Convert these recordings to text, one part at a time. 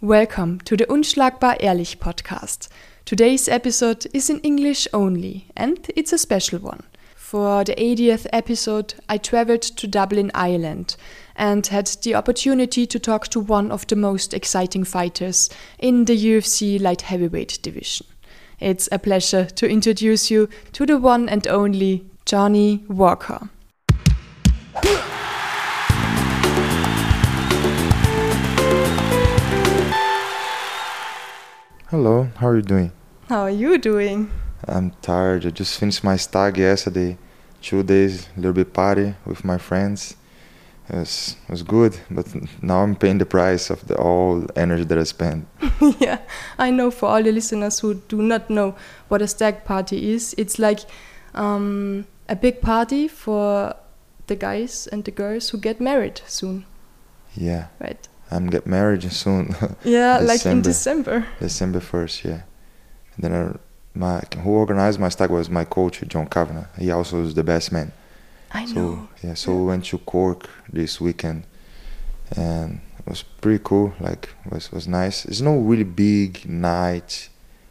Welcome to the Unschlagbar Ehrlich podcast. Today's episode is in English only, and it's a special one. For the 80th episode, I traveled to Dublin, Ireland, and had the opportunity to talk to one of the most exciting fighters in the UFC light heavyweight division. It's a pleasure to introduce you to the one and only Johnny Walker. Hello, how are you doing? How are you doing? I'm tired. I just finished my stag yesterday. Two days, a little bit party with my friends. It was, it was good, but now I'm paying the price of the all energy that I spent. yeah, I know for all the listeners who do not know what a stag party is, it's like um, a big party for the guys and the girls who get married soon. Yeah. Right. I'm get married soon. Yeah, like in December. December first, yeah. And then uh, my who organized my stag was my coach John Kavanagh. He also is the best man. I so know. yeah, so we went to Cork this weekend, and it was pretty cool. Like was was nice. It's no really big night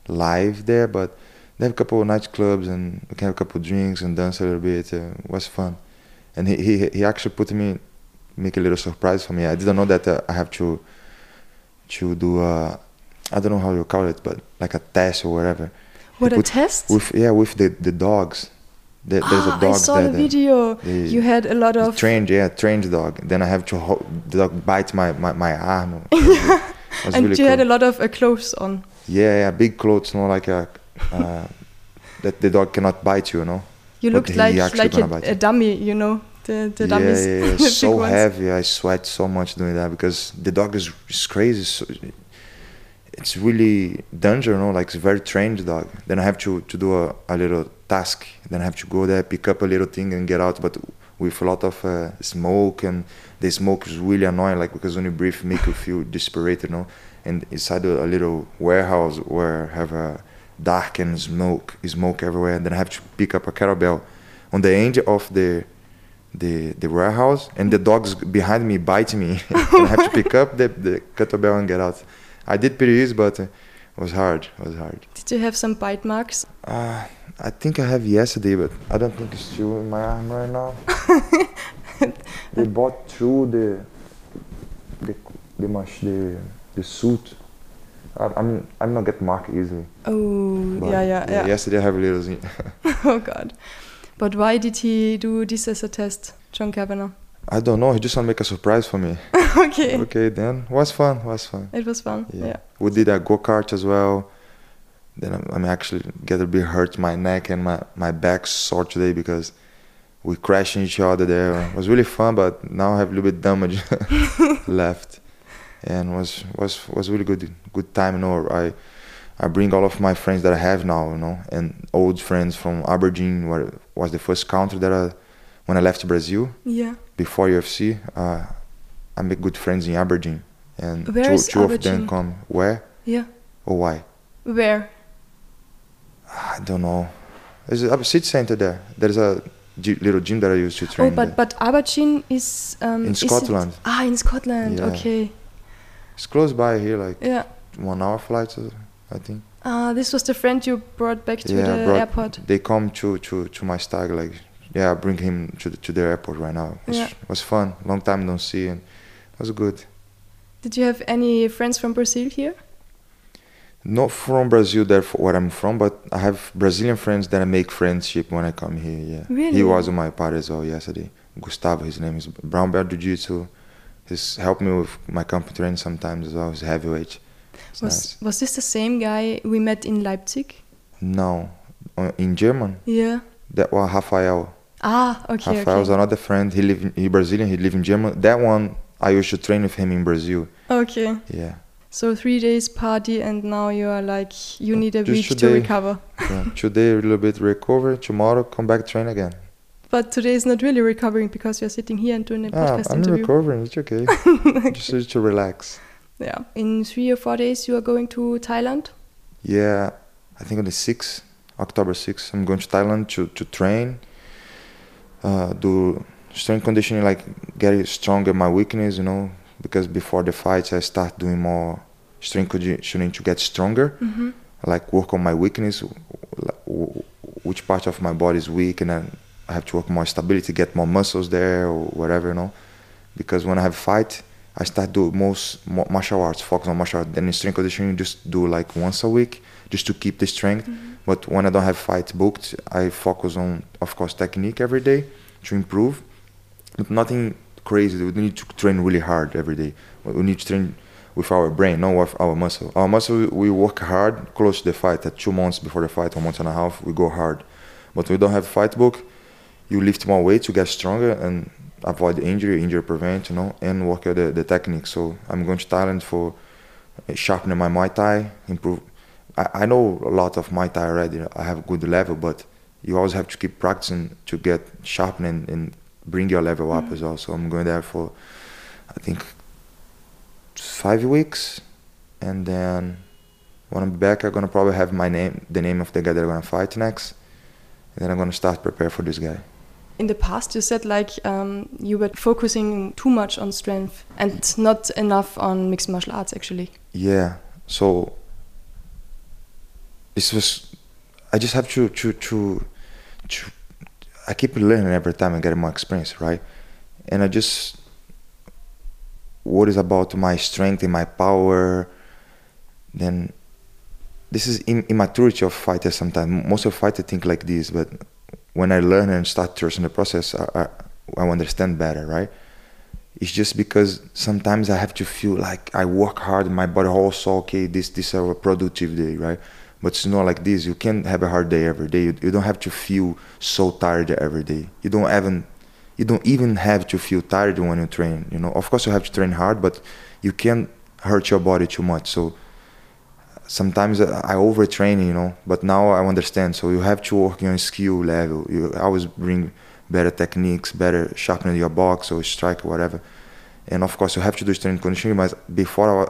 live there, but they have a couple of nightclubs and we can have a couple of drinks and dance a little bit. Uh, it was fun, and he he he actually put me make a little surprise for me. I didn't know that uh, I have to to do a I don't know how you call it, but like a test or whatever. What a test? With yeah, with the the dogs. There's ah, a dog I saw that, the video. the- you had a lot of. trained, yeah, trained dog. Then I have to hold, the dog bites my my, my arm. It was, it was and really you had a lot of uh, clothes on. Yeah, yeah, big clothes, no, like a uh, that the dog cannot bite you, you know. You looked like like a, a dummy, you know, the the yeah, dummies. yeah, so ones. heavy. I sweat so much doing that because the dog is, is crazy. So it's really dangerous, no? Like it's a very trained dog. Then I have to, to do a, a little task. Then I have to go there, pick up a little thing and get out. But with a lot of uh, smoke and the smoke is really annoying. Like because when you breathe, make you feel desperate, you know. And inside a, a little warehouse where I have a dark and smoke, smoke everywhere. And then I have to pick up a kettlebell on the end of the the the warehouse and the dogs behind me bite me and I have to pick up the, the kettlebell and get out. I did pretty easy but it was hard. It was hard. Did you have some bite marks? Uh, I think I have yesterday but I don't think it's still in my arm right now. they bought through the the the much the the suit. I, I'm I'm not get marked easily. Oh, yeah, yeah, yeah. Yesterday I have a little. oh God. But why did he do this as a test, John Kavanagh? I don't know. He just want to make a surprise for me. okay. okay, then was fun. Was fun. It was fun. Yeah. We did a go kart as well. Then I'm, I'm actually get a bit hurt my neck and my my back sore today because we crashed each other there. It was really fun, but now I have a little bit damage left, and was was was really good good time. You know, I I bring all of my friends that I have now, you know, and old friends from Aberdeen, where was the first country that I when I left Brazil Yeah. before UFC. Uh, I make good friends in Aberdeen, and Where two, two of them come. Where Yeah. or why? Where? I don't know. There's a city center there. There's a little gym that I used to train. Oh, but there. but Aberdeen is um, In is Scotland. Ah, in Scotland. Yeah. Okay. it's close by here, like Yeah. one hour flight, I think. Ah, this was the friend you brought back to yeah, the brought- airport. They come to to to my stag, like yeah, I bring him to the, to the airport right now. It Yeah. was fun. Long time don't see, and it was good. Did you have any friends from Brazil here? Not from Brazil, therefore where I'm from, but I have Brazilian friends that I make friendship when I come here. Yeah, Really? he was on my party as well yesterday. Gustavo, his name is Brown Belt Jiu Jitsu. He's helped me with my company training sometimes as well. He's heavyweight. It's Was nice. was this the same guy we met in Leipzig? No, uh, in German, Yeah. that was Rafael. Ah, okay, Rafael was okay. another friend. He live in, he Brazilian. He live in German. That one I used to train with him in Brazil. Okay. Yeah. So three days party, and now you are like you need a Just week to recover. yeah. Today a little bit recover. Tomorrow come back train again. But today is not really recovering because you're sitting here and doing a Ah, podcast I'm interview. recovering. It's okay. Just need to relax. Yeah. In three or four days, you are going to Thailand. Yeah, I think on the 6th, October 6th, I'm going to Thailand to, to train, uh, do strength conditioning, like get stronger my weakness, you know, because before the fights I start doing more strength conditioning to get stronger. Mm-hmm. Like work on my weakness, which part of my body is weak, and then I have to work more stability, get more muscles there or whatever, you know. Because when I have fight, I start do most martial arts, focus on martial arts. Then in strength conditioning, just do like once a week, just to keep the strength. Mm-hmm. But when I don't have fight booked, I focus on, of course, technique every day to improve. But nothing crazy. We need to train really hard every day. We need to train with our brain, not with our muscle. Our muscle, we work hard close to the fight. At two months before the fight, or month and a half, we go hard. But we don't have fight book. You lift more weight to get stronger and avoid injury, injury prevent, you know, and work out the, the technique. So I'm going to Thailand for sharpening my Muay Thai, improve. I, I know a lot of Muay Thai already. I have a good level, but you always have to keep practicing to get sharpening and bring your level up mm. as well. So I'm going there for, I think, five weeks, and then when I'm back, I'm gonna probably have my name, the name of the guy that I'm gonna fight next, and then I'm gonna start prepare for this guy. In the past, you said like um, you were focusing too much on strength and not enough on mixed martial arts, actually. Yeah. So this was. I just have to to to to. I keep learning every time and getting more experience, right? And I just what is about my strength and my power. Then this is im- immaturity of fighters. Sometimes most of fighters think like this, but when I learn and start trusting the process, I, I, I understand better, right? It's just because sometimes I have to feel like I work hard, my body also okay. This this is a productive day, right? But it's not like this. You can't have a hard day every day. You, you don't have to feel so tired every day. You don't even you don't even have to feel tired when you train. You know, of course you have to train hard, but you can't hurt your body too much. So sometimes I overtrain, you know. But now I understand. So you have to work on skill level. You always bring better techniques, better sharpening your box or strike or whatever. And of course you have to do strength conditioning. But before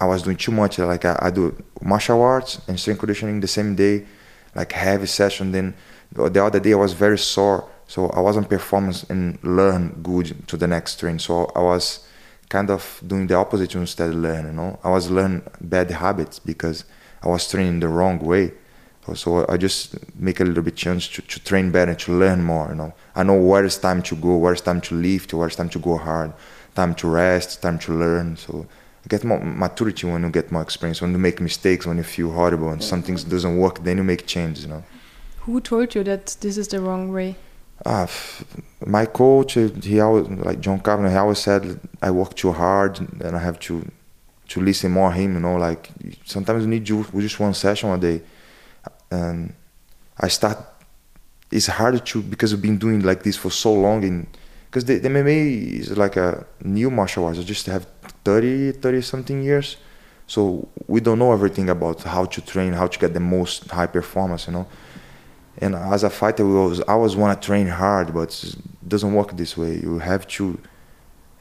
I, I was doing too much. Like I, I do martial arts and strength conditioning the same day, like heavy session. Then the the other day I was very sore, so I wasn't performance and learn good to the next train. So I was kind of doing the opposite instead of learn. You know, I was learning bad habits because I was training the wrong way. So- I just make a little bit chance to, to train better, to learn more. You know, I know where it's time to go, where it's time to lift, where it's time to go hard, time to rest, time to learn. So I get more maturity when you get more experience. When you make mistakes, when you feel horrible and something doesn't work, then you make changes. You know. Who told you that this is the wrong way? Ah, my coach, uh, he always like John Kavanagh. He always said I work too hard and I have to to listen more him. You know, like sometimes you need ju- just one session a day, and I start. It's hard to because I've been doing like this for so long, and because the, the MMA is like a new martial arts. I just have 30, 30 something years, so we don't know everything about how to train, how to get the most high performance. You know. And as a fighter, we always, I always want to train hard, but it doesn't work this way. You have to.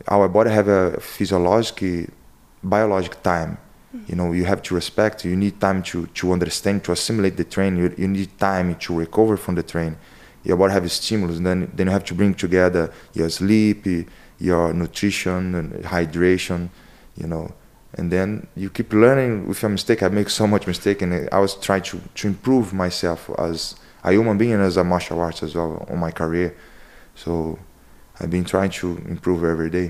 Our body have a physiological, biological time. Mm-hmm. You know, you have to respect. You need time to to understand, to assimilate the train. You, you need time to recover from the train. Your body have a stimulus, and then then you have to bring together your sleep, your nutrition, and hydration. You know, and then you keep learning with your mistake. I make so much mistake, and I was trying to to improve myself as a human being and as a martial arts as well on my career. So I've been trying to improve every day.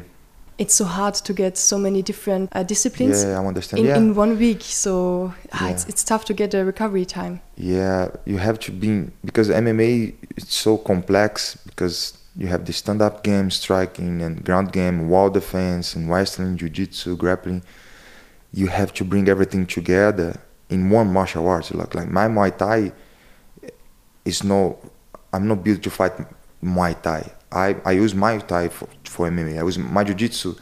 It's so hard to get so many different uh, disciplines Yeah, I understand. in, yeah, in one week. So ah, it's, Yeah. it's tough to get a recovery time. yeah, you have to be because MMA it's so complex because you have the stand-up game, striking, and ground game, wall defense, and wrestling, jiu-jitsu, grappling. You have to bring everything together in one martial arts. Like like my Muay Thai is no, I'm not built to fight Muay Thai. I, I use Muay Thai for, for MMA. I use my Jiu-Jitsu.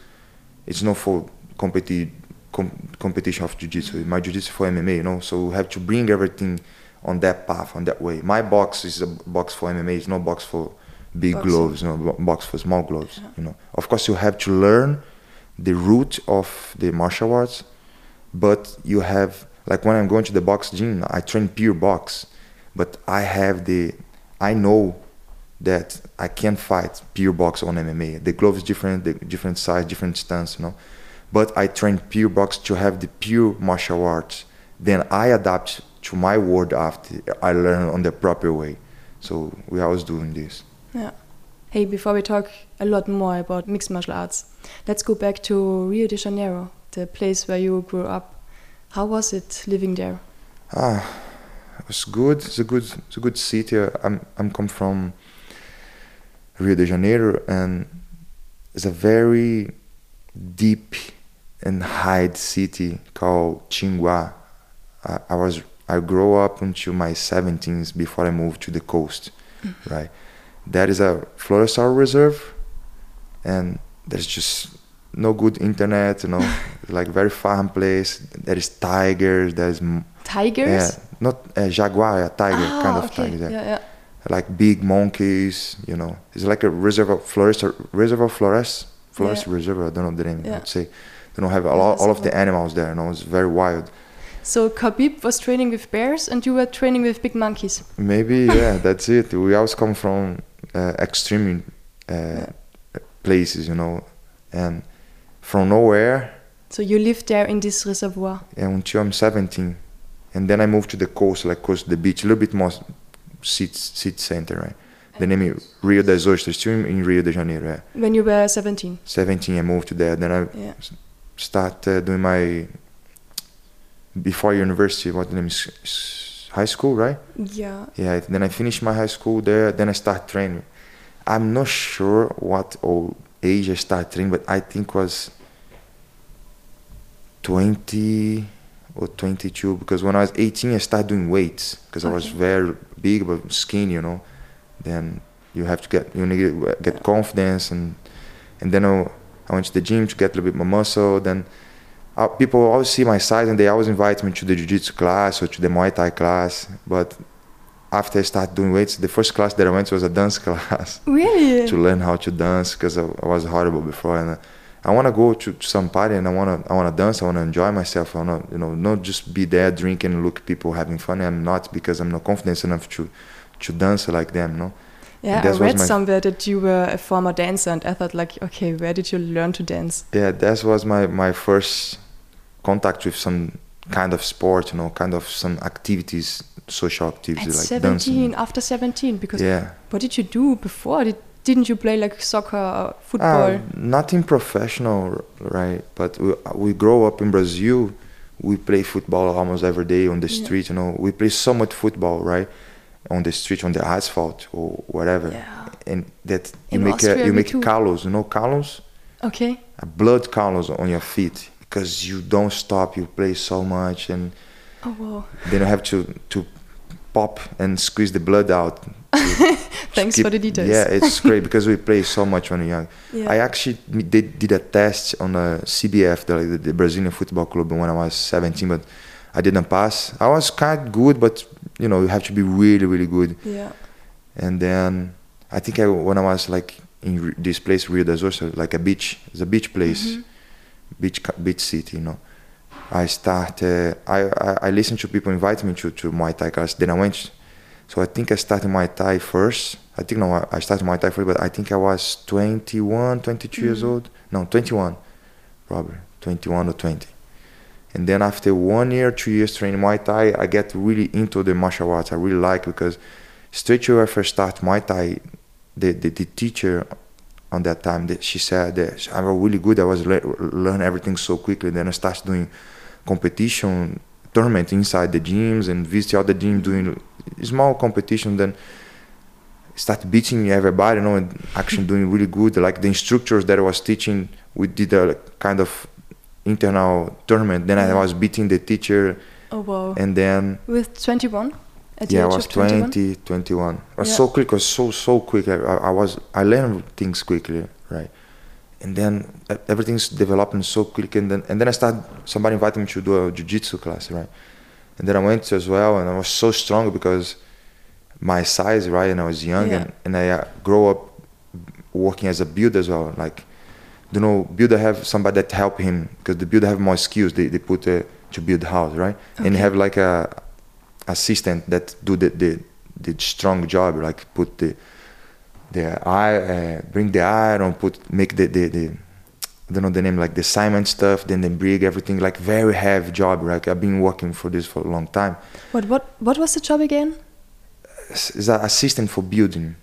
It's not for competi- com- competition of Jiu-Jitsu. My Jiu-Jitsu for MMA, you know. So we have to bring everything on that path, on that way. My box is a box for MMA. It's not box for big Boxing. gloves, no bo- box for small gloves. You know. Of course, you have to learn the root of the martial arts, but you have like when I'm going to the box gym, I train pure box, but I have the I know that I can't fight pure box on MMA. The glove is different, the different size, different stance, you know. but I train pure box to have the pure martial arts. Then I adapt to my world after I learn on the proper way. So we always doing this. Yeah. Hey, before we talk a lot more about mixed martial arts, let's go back to Rio de Janeiro, the place where you grew up. How was it living there? Ah, it was good. It's a good, it's a good city. I'm, I'm come from Rio de Janeiro, and it's a very deep and hide city called Tinguá. I, I was I grew up until my 17s before I moved to the coast, mm-hmm. right? That is a florestal reserve, and there's just no good internet, you know, like very farm place. There is tigers. There's tigers. Yeah, not a jaguar, a tiger ah, kind of okay. tiger. Yeah, yeah. Like big monkeys, you know. It's like a reservoir florist, reservoir florist yeah. reservoir. I don't know the name. Yeah. I'd say they don't have all, all of the animals there. You know, it's very wild. So Khabib was training with bears, and you were training with big monkeys. Maybe, yeah, that's it. We always come from uh, extreme uh, yeah. places, you know, and from nowhere. So you lived there in this reservoir. Yeah, until I'm 17, and then I moved to the coast, like to the beach, a little bit more city, city center, right? The name is Rio das Ostras, still in Rio de Janeiro. Yeah. When you were 17. 17, I moved to there. Then I yeah. start uh, doing my before university. What the name is? High school, right? Yeah. Yeah. Then I finished my high school there. Then I start training. I'm not sure what old age I start training, but I think was 20 or 22 because when I was 18 I started doing weights because okay. I was very big but skinny, you know. Then you have to get you need to get confidence and and then I, I went to the gym to get a little bit more muscle. Then uh, people always see my size and they always invite me to the jiu-jitsu class or to the Muay Thai class. But after I started doing weights, the first class that I went to was a dance class. Really? to learn how to dance because I, I, was horrible before. And uh, I want to go to, to, some party and I want to I want to dance. I want to enjoy myself. I want to you know not just be there drinking and look people having fun. I'm not because I'm not confident enough to to dance like them. No. Yeah, I read somewhere that you were a former dancer, and I thought like, okay, where did you learn to dance? Yeah, that was my my first contact with some kind of sport, you know, kind of some activities, social activities At like 17, dancing. after 17, because yeah. what did you do before? Did, didn't you play like soccer or football? Uh, nothing professional, right? But we, we grow up in Brazil. We play football almost every day on the yeah. street. You know, we play so much football, right? On the street, on the asphalt or whatever. Yeah. And that you in make Austria, a, you make too. calos. You know calos? Okay. A blood calos on your feet because you don't stop. You play so much, and oh, wow. then you have to to pop and squeeze the blood out. Thanks keep, for the details. Yeah, it's great because we play so much when we're young. Yeah. I actually did, did a test on a CBF, the, the Brazilian Football Club, when I was 17, but I didn't pass. I was kind of good, but you know, you have to be really, really good. Yeah. And then I think I, when I was like in this place, Rio das Ostras, like a beach, it's a beach place, mm-hmm. beach beach city, you know. I started. I, I, I listened to people invite me to to Muay Thai class. Then I went. So I think I started Muay Thai first. I think no, I started Muay Thai first, but I think I was 21, 22 mm-hmm. years old. No, 21, probably 21 or 20. And then after one year, two years training Muay Thai, I get really into the martial arts. I really like because straight away I first start Muay Thai, the, the, the teacher on that time, that she said that I was really good. I was le- learn everything so quickly. Then I started doing competition tournament inside the gyms and visit all the gym doing small competition. Then start beating everybody, you know, and actually doing really good. Like the instructors that I was teaching, we did a kind of internal tournament. Then I mm-hmm. was beating the teacher. Oh wow! And then with 21. At yeah, I was 20, 21. It was Yeah. so quick. It was so so quick. I, I was I learned things quickly, right? And then everything's developing so quick. And then and then I started. Somebody invited me to do a jiu-jitsu class, right? And then I went as well, and I was so strong because my size, right? And I was young, Yeah. and and I uh, grow up working as a builder as well. Like, you know, builder have somebody that help him because the builder have more skills. They they put uh, to build the house, right? And Okay. have like a assistant that do the the, the strong job, like put the the eye, uh, bring the iron, put make the the, the I don't know the name, like the Simon stuff, then the brig, everything, like very heavy job. Like I've been working for this for a long time. What what what was the job again? Is assistant for building?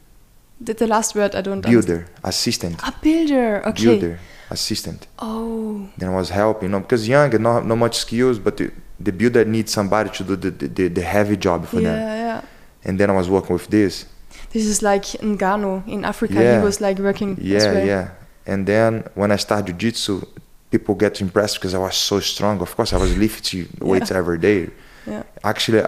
The, the last word I don't Builder, assistant. A builder. Okay. Builder, assistant. Oh. Then I was helping, you know, because young and not not much skills, but the, the builder needs somebody to do the, the, the heavy job for them. yeah, them. yeah. And then I was working with this. This is like Ngannou in Africa. Yeah. He was like working. as Yeah, well. yeah. And then when I started jiu-jitsu, people get impressed because I was so strong. Of course, I was lifting weights every day. Yeah. Actually,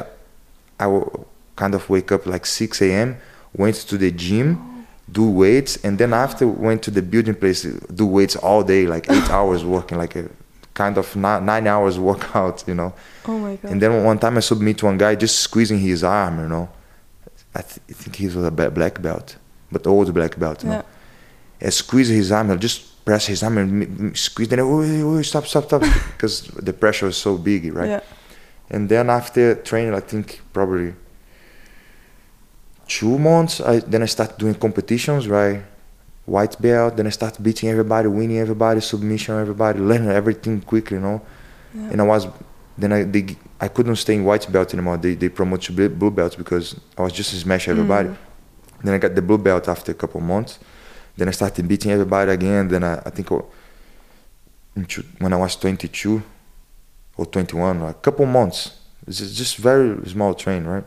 I will kind of wake up like 6 a.m., went to the gym, do weights, and then after went to the building place, do weights all day, like eight hours working, like a kind of ni- nine hours workout, you know. Oh my god. And then one time I submit to one guy just squeezing his arm, you know. I, th- I think he was a black belt, but old black belt, you know. yeah. I squeeze his arm, I just press his arm and squeeze. Then, oh, stop, stop, stop, because the pressure was so big, right? Yeah. And then after training, I think probably two months, I then I started doing competitions, right? White belt. Then I started beating everybody, winning everybody, submission everybody, learning everything quickly, you know. Yeah. And I was then I they, I couldn't stay in white belt anymore. They they promoted to blue blue belt because I was just smash everybody. Mm. Then I got the blue belt after a couple months. Then I started beating everybody again. Then I, I think when I was 22 or 21, a couple months. It's just- just very small train, right?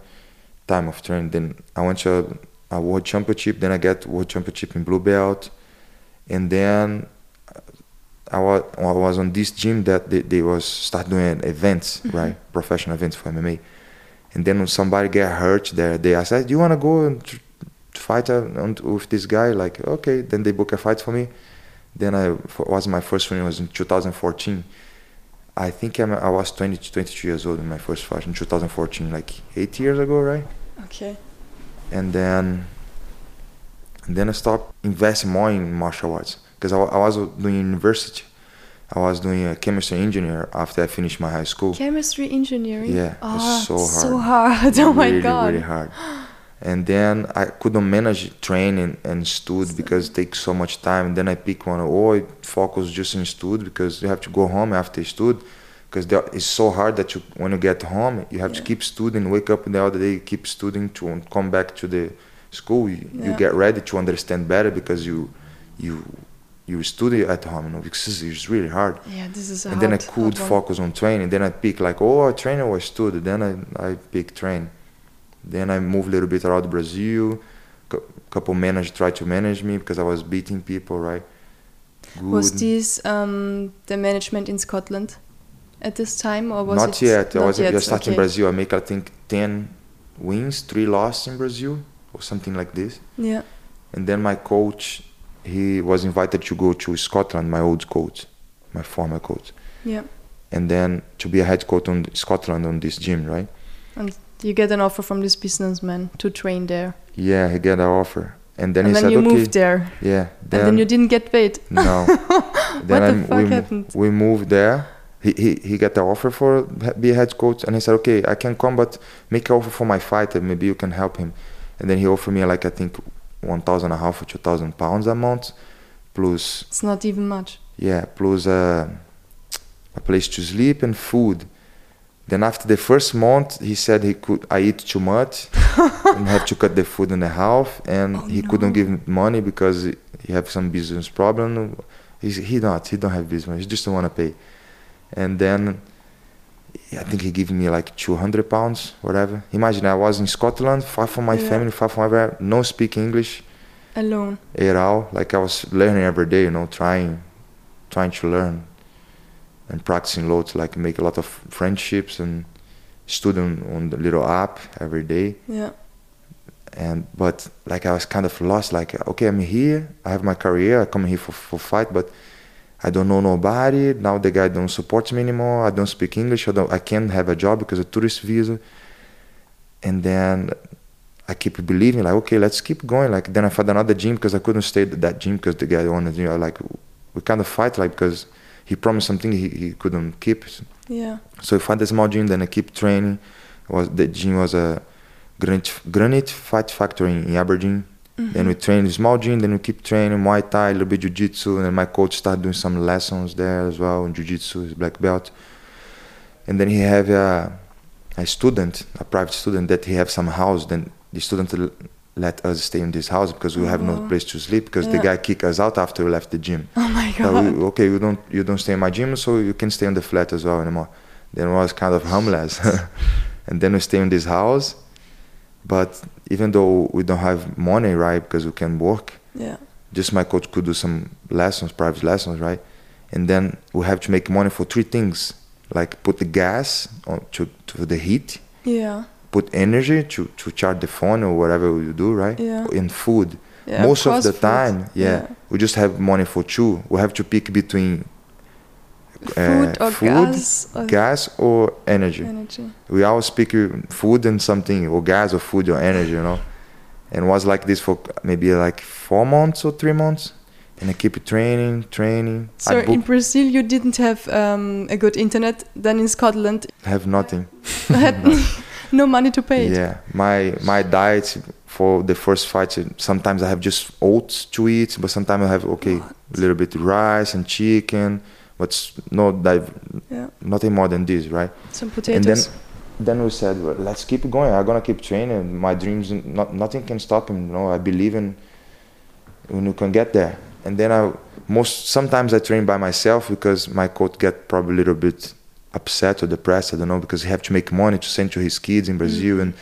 Time of train. Then I went to a, a world championship. Then I got world championship in blue belt, and then I was I was on this gym that they, they was start doing events, mm-hmm. right? Professional events for MMA. And then when somebody get hurt there, they asked, "Hey, "Do you want to go and fight uh, on, with this guy?" Like, okay. Then they book a fight for me. Then I was my first one was in 2014. I think I'm, I was 20 to 22 years old in my first fight in 2014, like eight years ago, right? Okay. and then and then I stopped investing more in martial arts because I, I was doing university. I was doing a chemistry engineer after I finished my high school. Chemistry engineering. Yeah, it was Ah, so So hard. hard. Oh my really, god. really hard. And then I couldn't manage training and stud because it takes so much time. And then I pick one, or I focus just in stud because you have to go home after stud because it's so hard that you when you get home you have to keep studying, wake up the other day, keep studying to come back to the school. You, you get ready to understand better because you you you study at home, you know, because it's really hard Yeah, this is and then I could focus on training. Then I pick like, oh, I train or student. Then I I pick train. Then I moved a little bit around Brazil. Cou- couple managers tried to manage me because I was beating people, right? Good. Was this um, the management in Scotland at this time, or was not it yet. I not was yet? just starting okay. Brazil. I make I think ten wins, three losses in Brazil, or something like this. Yeah. And then my coach, he was invited to go to Scotland. My old coach, my former coach, Yeah. and then to be a head coach on Scotland on this gym, right? And you get an offer from this businessman to train there, Yeah, he got an offer, and then and he then said, you "Okay." moved there, Yeah. and then you didn't get paid. no. What the fuck we, happened? we moved there. He, he he got the offer for be a head coach, and he said, "Okay, I can come, but make an offer for my fighter. Maybe you can help him." And then he offered me like I think one thousand and a half or two thousand pounds a month, plus It's not even much. yeah, plus uh, a place to sleep and food. Then after the first month, he said he could I eat too much and have to cut the food in the half, and Oh, he no. couldn't give me money because he- he have some business problem. He's, he not he don't have business. He just don't want to pay. And then I think he gave me like 200 pounds, whatever. Imagine I was in Scotland, far from my Yeah. family, far from everywhere, no speak English Alone. at all. Like I was learning every day, you know, trying, trying to learn, and practicing loads. Like make a lot of friendships and student on the little app every day. Yeah. And but like I was kind of lost. Like okay, I'm here. I have my career. I come here for for fight, but I don't know nobody. Now the guy don't support me anymore. I don't speak English. I don't. I can't have a job because of tourist visa. And then I keep believing, like, okay, let's keep going. Like, then I found another gym because I couldn't stay at that gym because the guy wanted, you know, like, we kind of fight, like, because he promised something he, he couldn't keep. Yeah. So I found a small gym, then I keep training. It was The gym was a granite, granite fight factory in Aberdeen. Mm-hmm. Then we train in small gym, then we keep training Muay Thai, a little bit Jiu-Jitsu, and then my coach started doing some lessons there as well in Jiu-Jitsu, his black belt. And then he have a, a student, a private student that he have some house. Then the student let us stay in this house because we have no Oh. place to sleep because the guy kicked us out after we left the gym. Oh my So god. we, okay, you don't you don't stay in my gym, so you can stay in the flat as well anymore. Then I was kind of homeless, and then we stay in this house. But even though we don't have money, right, because we can work, yeah. just my coach could do some lessons, private lessons, right? And then we have to make money for three things, like put the gas on to, to the heat, Yeah. Put energy to, to charge the phone or whatever you do, right? Yeah. And food. Yeah, Most of the food. time, yeah, we just have money for two. We have to pick between Food uh, or food, gas or gas or energy. energy. We always pick food and something, or gas or food or energy, you know. And was like this for maybe like four months or three months. And I keep training, training. So in Brazil, you didn't have um, a good internet. Then in Scotland, have nothing. no money to pay. it. Yeah, my my diet for the first fight. Sometimes I have just oats to eat, but sometimes I have okay a little bit rice and chicken, but no div- Yeah. nothing more than this, right? Some potatoes. And then then we said, well, let's keep going. I'm gonna keep training. My dreams, not, nothing can stop him. You know, I believe in when you can get there. And then I most sometimes I train by myself because my coach get probably a little bit upset or depressed. I don't know because he have to make money to send to his kids in Brazil, and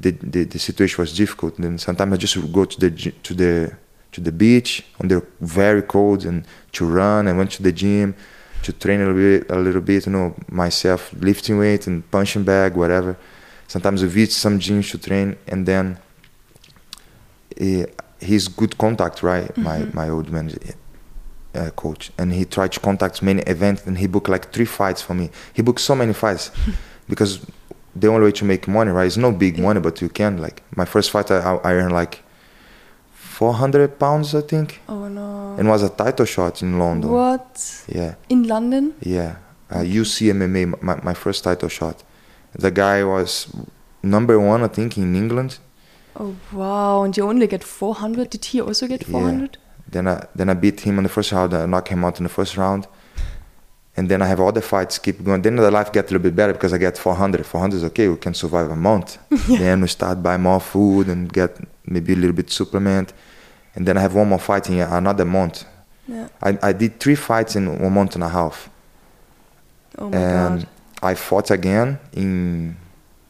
the, the the situation was difficult. And then sometimes I just would go to the to the to the beach on the very cold and to run. I went to the gym to train a little bit, a little bit, you know, myself lifting weight and punching bag, whatever. Sometimes we visit some gyms to train, and then eh, he's good contact, right? My my old man, uh, coach, and he tried to contact many events, and he booked like three fights for me. He booked so many fights because the only way to make money, right? It's no big money, but you can. Like my first fight, I, I earned like four hundred pounds, I think, Oh no. and was a title shot in London. What? Yeah. In London? Yeah, uh, UC MMA, my, my first title shot. The guy was number one, I think, in England. Oh wow! And you only get 400. Did he also get Yeah. 400? Then I then I beat him in the first round. I knocked him out in the first round, and then I have all the fights keep going. Then the life get a little bit better because I get 400. 400 is okay. We can survive a month. Then we start buy more food and get maybe a little bit supplement, and then I have one more fight in another month. Yeah. I, I did three fights in one month and a half. Oh my and god. I fought again in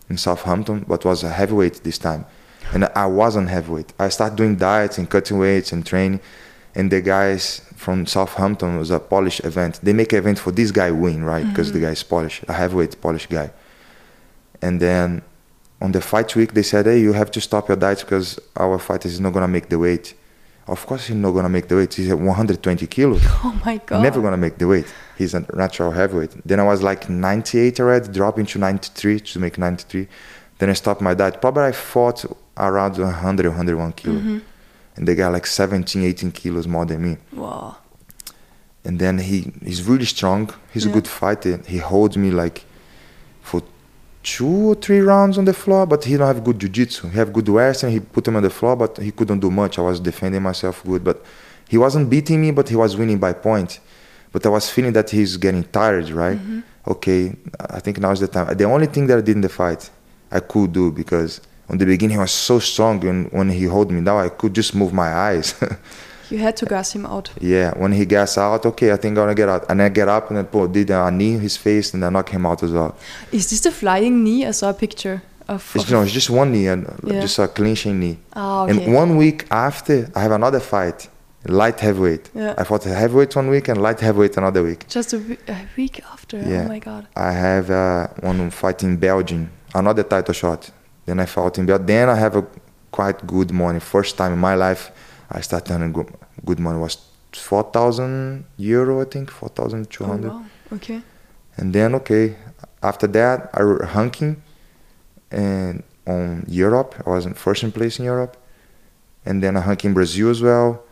in Southampton, but was a heavyweight this time. And I wasn't heavyweight. I started doing diets and cutting weights and training. And the guys from Southampton was a Polish event. They make an event for this guy win, right? Because the mm-hmm. guy is Polish, a heavyweight Polish guy. And then on the fight week, they said, "Hey, you have to stop your diet because our fighter is not gonna make the weight." Of course, he's not gonna make the weight. He's at 120 kilos. Oh my god. Never gonna make the weight. He's a natural heavyweight. Then I was like 98 already, dropping to 93 to make 93. Then I stopped my diet. Probably I fought around 100, 101 kilo. Mm-hmm. And they got like 17, 18 kilos more than me. Wow. And then he he's really strong. He's a good fighter. He holds me like for two or three rounds on the floor, but he don't have good jiu-jitsu. He have good wrestling. He put him on the floor, but he couldn't do much. I was defending myself good, but he wasn't beating me, but he was winning by point. But I was feeling that he's getting tired, right? Mm-hmm. Okay, I think now's the time. The only thing that I did in the fight, I could do because on the beginning he was so strong, and when he hold me down, I could just move my eyes. You had to gas him out. Yeah, when he gas out, okay, I think I'm gonna get out. And I get up and I put, did a knee in his face and I knock him out as well. Is this the flying knee? I saw a picture of. It's, of no, it's just one knee and Yeah. just a clinching knee. Ah, okay. And one week after, I have another fight, light heavyweight. Yeah. I fought heavyweight one week and light heavyweight another week. Just a, a week after. Yeah. Oh my god. I have uh, one fight in Belgium, another title shot. Then I fought in Belgium. Then I have a quite good money. First time in my life, I started earning good, good money. was 4,000 euro, I think, 4,200. Oh, wow. Okay. And then, okay, after that, I were ranking and on Europe. I was in first in place in Europe. And then I rank in Brazil as well.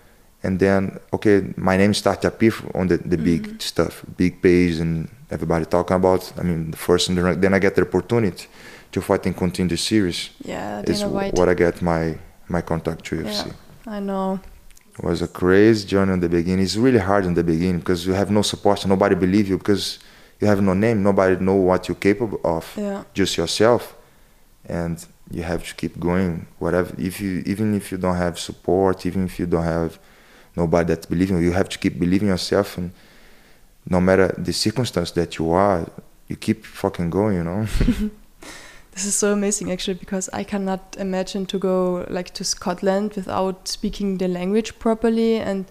And then, okay, my name started to appear on the, the big mm-hmm. stuff, big page and everybody talking about. I mean, the first in the rank. Then I get the opportunity to fight and continue Contender Series. Yeah, Is what I get my, my contact to UFC. Yeah. I know. It was a crazy journey in the beginning. It's really hard in the beginning because you have no support, nobody believe you because you have no name, nobody know what you're capable of, Yeah. just yourself, and you have to keep going. Whatever, if you even if you don't have support, even if you don't have nobody that believe you, you have to keep believing yourself, and no matter the circumstance that you are, you keep fucking going. You know. This is so amazing actually because I cannot imagine to go like to Scotland without speaking the language properly and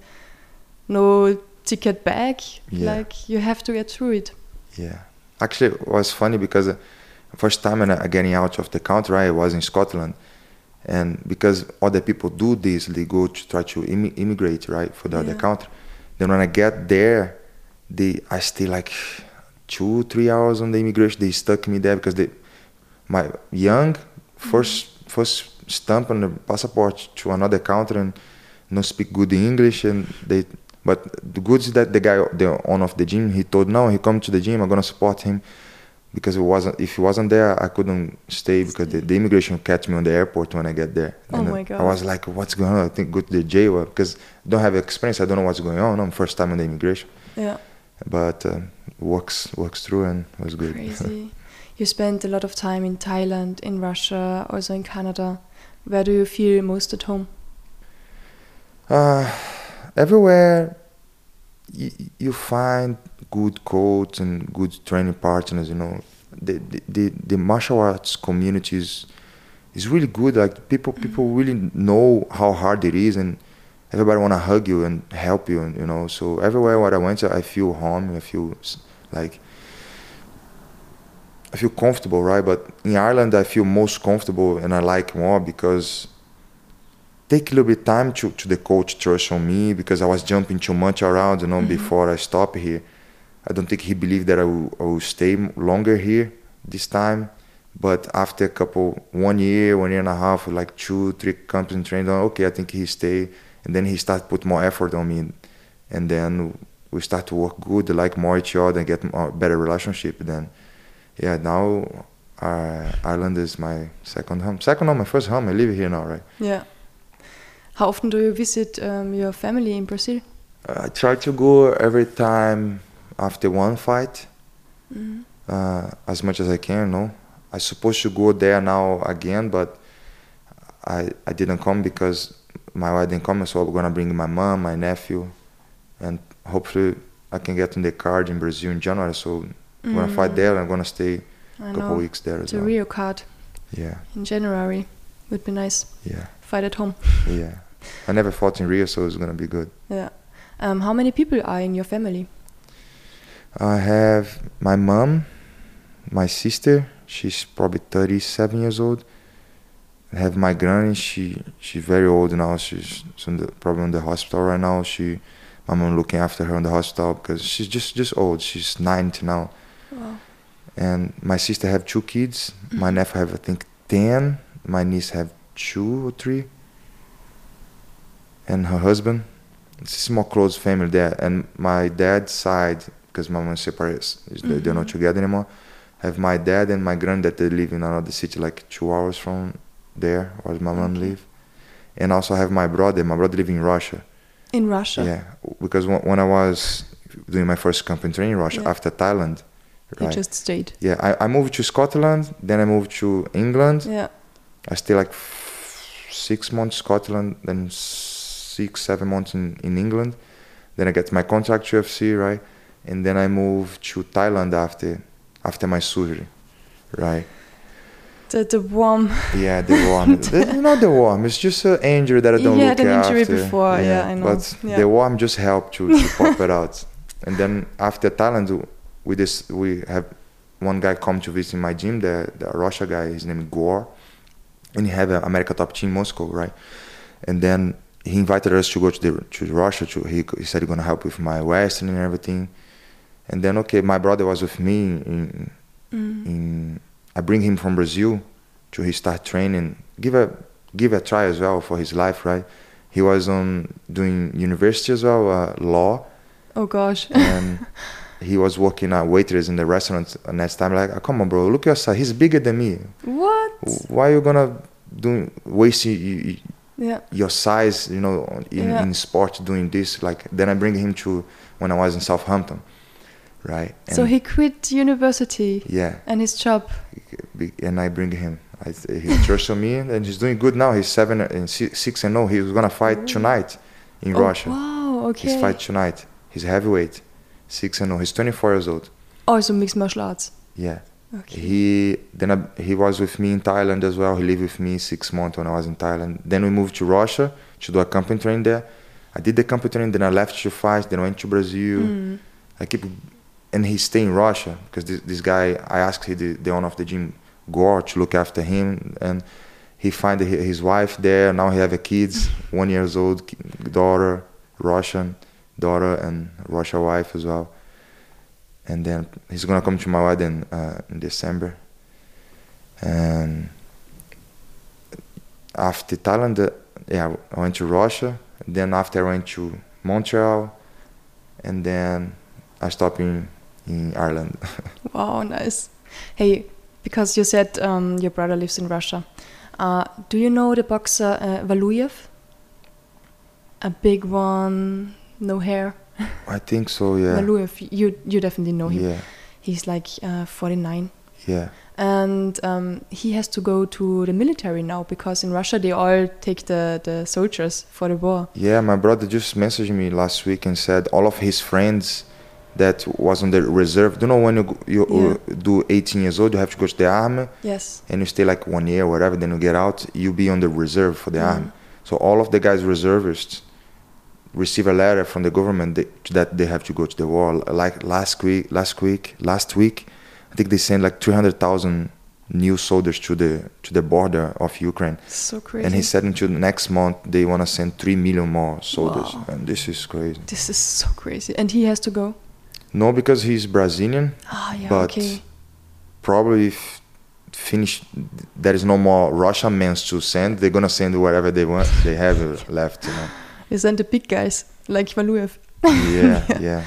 no ticket back. Yeah. Like you have to get through it. Yeah, actually, it was funny because uh, first time when I getting out of the country, I was in Scotland, and because other people do this, they go to try to immi- immigrate, right, for the other country. Then when I get there, they I stay like two, three hours on the immigration. They stuck me there because they, my young first first stamp on the passport to another country and no speak good English and they but the good is that the guy the owner of the gym he told no he come to the gym I'm gonna support him because it wasn't if he wasn't there I couldn't stay because the, the immigration catch me on the airport when I get there. Oh And my I was like what's going on? I think go to the jail because I don't have experience I don't know what's going on. I'm first time on the immigration Yeah. but um, works works through and was good. Crazy. you spent a lot of time in Thailand, in Russia, also in Canada. Where do you feel most at home? Uh, everywhere you, you find good coach and good training partners. You know, the the, the, the martial arts community is, is really good. Like people people really know how hard it is, and everybody wanna hug you and help you. And you know, so everywhere where I went, I feel home. I feel like. I feel comfortable, right? But in Ireland, I feel most comfortable and I like more because take a little bit time to, to the coach trust on me because I was jumping too much around, you know, mm-hmm. before I stop here. I don't think he believed that I will, I will stay longer here this time. But after a couple, one year, one year and a half, like two, three companies trained on, okay, I think he stay. And then he start put more effort on me. And then we start to work good, like more each other and get more better relationship. Then, yeah, now uh, Ireland is my second home. Second home, my first home. I live here now, right? Yeah. How often do you visit um, your family in Brazil? I try to go every time after one fight, Mhm. uh, as much as I can. No, I supposed to go there now again, but I I didn't come because my wife didn't come. So I'm gonna bring my mom, my nephew, and hopefully I can get in the card in Brazil in January. So I'm gonna fight there. I'm gonna stay I a couple know. weeks there as The well. Rio card Yeah, in January would be nice. yeah, Fight at home. yeah. I never fought in Rio, so it's gonna be good. Yeah. Um, how many people are in your family? I have my mom, my sister. She's probably 37 years old. I have my granny. She she's very old now. She's, she's in the, probably in the hospital right now. She, my mom looking after her in the hospital because she's just just old. She's 90 now. Wow. And my sister have two kids. My nephew have I think 10. My niece have two or three. And her husband. It's a small close family there. And my dad's side, because my mom separates, they- they're not mm-hmm. together anymore. Have my dad and my granddad they live in another city, like two hours from there, where my mom live. And also have my brother. My brother live in Russia. In Russia. Yeah, because when, when I was doing my first company training in Russia Yeah. after Thailand, You just stayed. Yeah, I, I moved to Scotland, then I moved to England. Yeah. I stayed like six months Scotland, then six, seven months in, in England. Then I get my contract to UFC, right? And then I moved to Thailand after after my surgery, right? The, the warm. Yeah, the warm. the, not the warm. It's just an injury that I don't You look had an injury after. before, yeah, I know. But Yeah. the warm just helped to, to pop it out. And then after Thailand, we just we have one guy come to visit my gym, the the Russia guy. His name is Gore, and he have an America Top Team Moscow, right? And then he invited us to go to the to Russia. To he, he said he's gonna help with my wrestling and everything. And then okay, my brother was with me in, Mm. in I bring him from Brazil to he start training. Give a give a try as well for his life, right? He was on doing university as well, uh, law, Oh gosh. and he was working at waitress in the restaurant. Next time, like, oh, come on, bro, look your side. He's bigger than me. what? Why you gonna do you, Yeah. your size, you know, in, Yeah. in sport doing this. Like then I bring him to when I was in Southampton, right? so he quit university yeah, and his job. and I bring him. I, he trusts on me, and he's doing good now. He's seven and si- six and oh. no. He's gonna fight tonight in Oh, Russia. Wow. Okay. He's fight tonight. He's heavyweight, six and no. He's 24 years old. Also mixed martial arts. Yeah. Okay. He then I, he was with me in Thailand as well. He lived with me six months when I was in Thailand. Then we moved to Russia to do a company training there. I did the company training. Then I left to fight. Then I went to Brazil. Mm. I keep, and he stay in Russia because this, this guy. I asked he, the, the owner of the gym, Gore, to look after him, and he find his wife there. Now he have a kids, one years old daughter, Russian daughter, and Russia wife as well. And then he's gonna come to my wedding uh, in December. And after Thailand, uh, yeah, I went to Russia. Then after I went to Montreal, and then I stopped in in Ireland. Wow, nice. Hey, because you said um, your brother lives in Russia, uh, do you know the boxer uh, Valuyev? A big one, no hair. I think so. Yeah. Valuyev, you you definitely know him. Yeah. He's like uh, 49, Yeah. and um, he has to go to the military now because in Russia they all take the the soldiers for the war. Yeah. My brother just messaged me last week and said all of his friends that was on the reserve. Do you know when you you Yeah. uh, do 18 years old, you have to go to the army Yes. and you stay like one year, or whatever. Then you get out, You'll be on the reserve for the Mm. army. So all of the guys reservists receive a letter from the government that, they have to go to the war. Like last week, last week, last week, I think they sent like 300,000 new soldiers to the to the border of Ukraine. So crazy. And he said until next month they want to send three million more soldiers, Wow. and this is crazy. this is so crazy, and he has to go. No, because he's Brazilian. Ah, yeah. But okay. Probably if finish, there is no more Russian men to send. They're gonna send whatever they want. They have left, you know. Send the big guys like Valuyev. Yeah, yeah.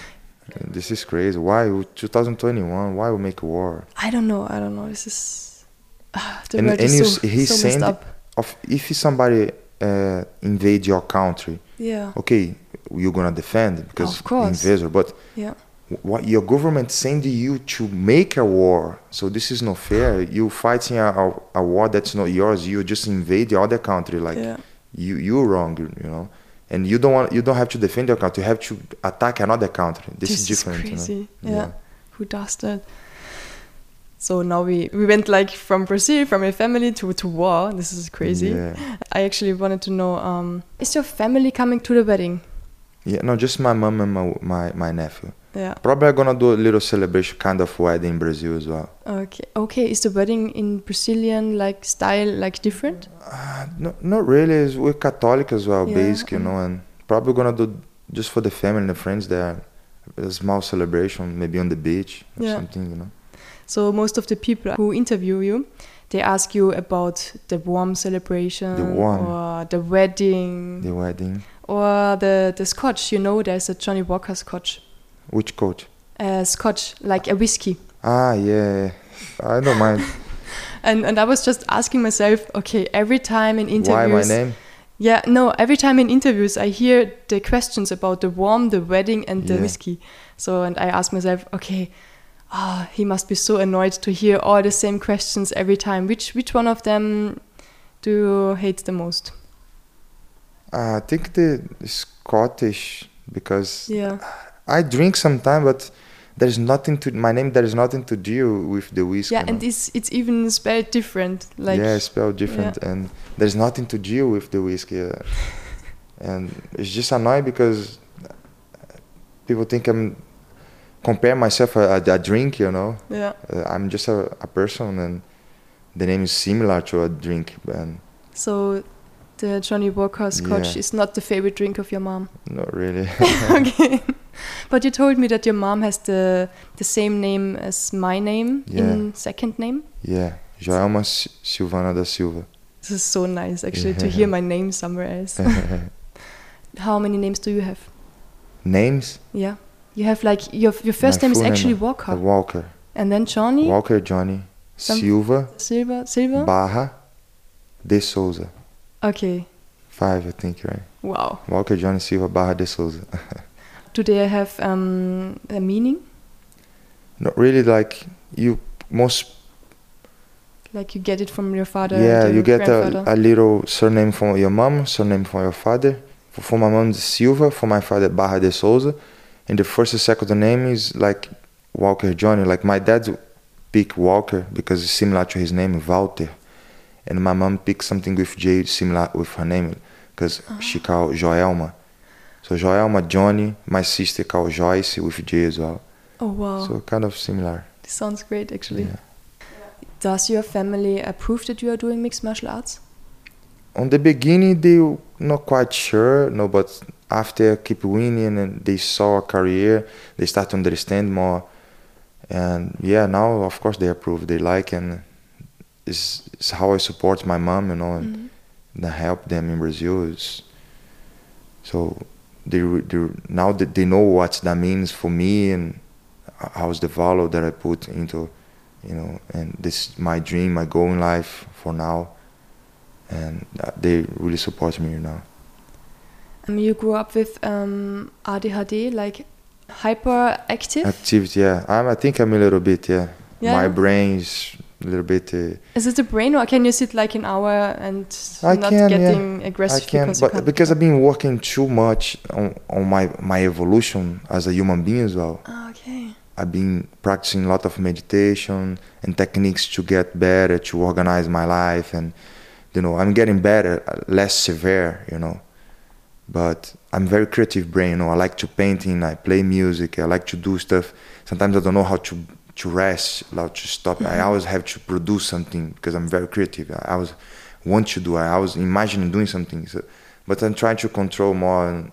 This is crazy. Why 2021? Why we make war? I don't know. I don't know. This is ah, the And- world and is you so, s- he so up. Of if somebody uh, invade your country, Yeah. okay, you're gonna defend because Of course. invader. But Yeah. what your government send you to make a war so this is not fair you fighting a, a, a war that's not yours you just invade the other country like yeah. you you're wrong you know and you don't want you don't have to defend your country you have to attack another country this, is different crazy. you know yeah. Who does that? So now we we went like from Brazil, from a family to to war. This is crazy. yeah I actually wanted to know: um, Is your family coming to the wedding? yeah no just my mom and my my, my nephew Yeah. probably i'm gonna do a little celebration kind of wedding in brazil as well Okay. Okay. Is the wedding in Brazilian like style like different? uh, no, not really it's, we're catholic as well Yeah, basic you know and probably gonna do just for the family and the friends there a small celebration maybe on the beach or Yeah. something you know So most of the people who interview you, they ask you about the warm celebration, The warm. or the wedding, the wedding or the the scotch. You know, there's a Johnny Walker scotch, which coach uh, scotch like a whiskey. ah yeah i don't mind And and I was just asking myself, okay, every time in interviews. why my name yeah, no, every time in interviews I hear the questions about the warm, the wedding, and the Yeah. whiskey. So and I ask myself, okay, ah, he must be so annoyed to hear all the same questions every time. Which which one of them do you hate the most? i think the scottish because Yeah, i drink sometimes, but there's nothing to my name there is nothing to do with the whiskey yeah, you and it's it's even spelled different. Like yeah, it's spelled different, and there's nothing to deal with the whiskey, uh, and it's just annoying because people think I'm compare myself a, a, a drink, you know. yeah. Uh, I'm just a, a person, and the name is similar to a drink, and So the Johnny Walker scotch Yeah. is not the favorite drink of your mom. not really. okay. But you told me that your mom has the the same name as my name in second name. yeah, Joelma Silvana da Silva. This is so nice actually to hear my name somewhere else. How many names do you have? Names? Yeah. You have like your your first My name is name, actually uh, Walker. Walker. and then Johnny Walker Johnny Some- Silva Silva Silva. Barra de Souza. Okay. Five, I think, right? Wow. Walker Johnny Silva Barra de Souza. Do they have um, a meaning? Not really like you most Like you get it from your father? yeah and you get a, a little surname from your mom surname from your father for, for my mom silva for my father barra de souza and the first and second name is like walker johnny like my dad picked walker because it's similar to his name walter and my mom picked something with j similar with her name because she ah. called joelma so joelma johnny my sister called joyce with j as well Oh wow. so kind of similar this sounds great actually. Yeah. Does your family approve that you are doing mixed martial arts? on the beginning they were not quite sure no but after I keep winning and they saw a career they start to understand more and yeah now of course they approve they like and it's, it's how i support my mom you know and, Mhm. and help them in brazil it's, so they, they now that they know what that means for me and how's the value that i put into you know and this is my dream my goal in life for now and uh, they really support me now Um, you grew up with um, ADHD, like hyperactive. activity yeah I'm, i think i'm a little bit yeah, Yeah. my brain is a little bit uh, Is it the brain, or can you sit like an hour and I not can, yeah. getting I aggressive can, because you but can't? because I've been working too much on, on my my evolution as a human being as well. Ah, okay. I've been practicing a lot of meditation and techniques to get better, to organize my life, and you know, I'm getting better, uh, less severe, you know. But I'm very creative brain, you know. I like to painting, I play music, I like to do stuff. Sometimes I don't know how to to rest, how to stop. I always have to produce something because I'm very creative. I always want to do. I always imagine doing something. So, but I'm trying to control more and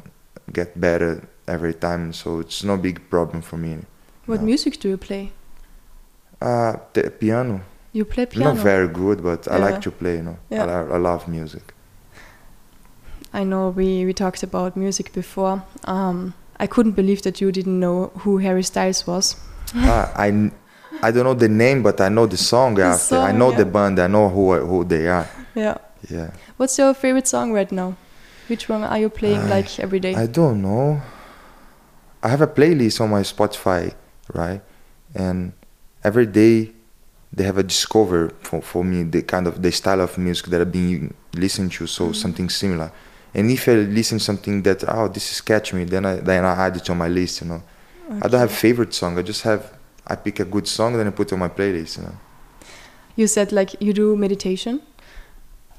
get better every time. So it's no big problem for me. What No. music do you play? Uh, the piano. You play piano. Not very good, but I like to play. You know, Yeah. I, I love music. I know we, we talked about music before. Um, I couldn't believe that you didn't know who Harry Styles was. Uh, I, I don't know the name, but I know the song The after. I know yeah. the band. I know who who they are. Yeah. Yeah. What's your favorite song right now? Which one are you playing I- like every day? I don't know. I have a playlist on my Spotify, right? And every day they have a discover for, for me the kind of the style of music that I've been listening to, so something similar. And if I listen something that oh this is catch me, then I then I add it to my list, you know. I don't have favorite song. I just have I pick a good song and then I put it on my playlist, you know. You said like you do meditation.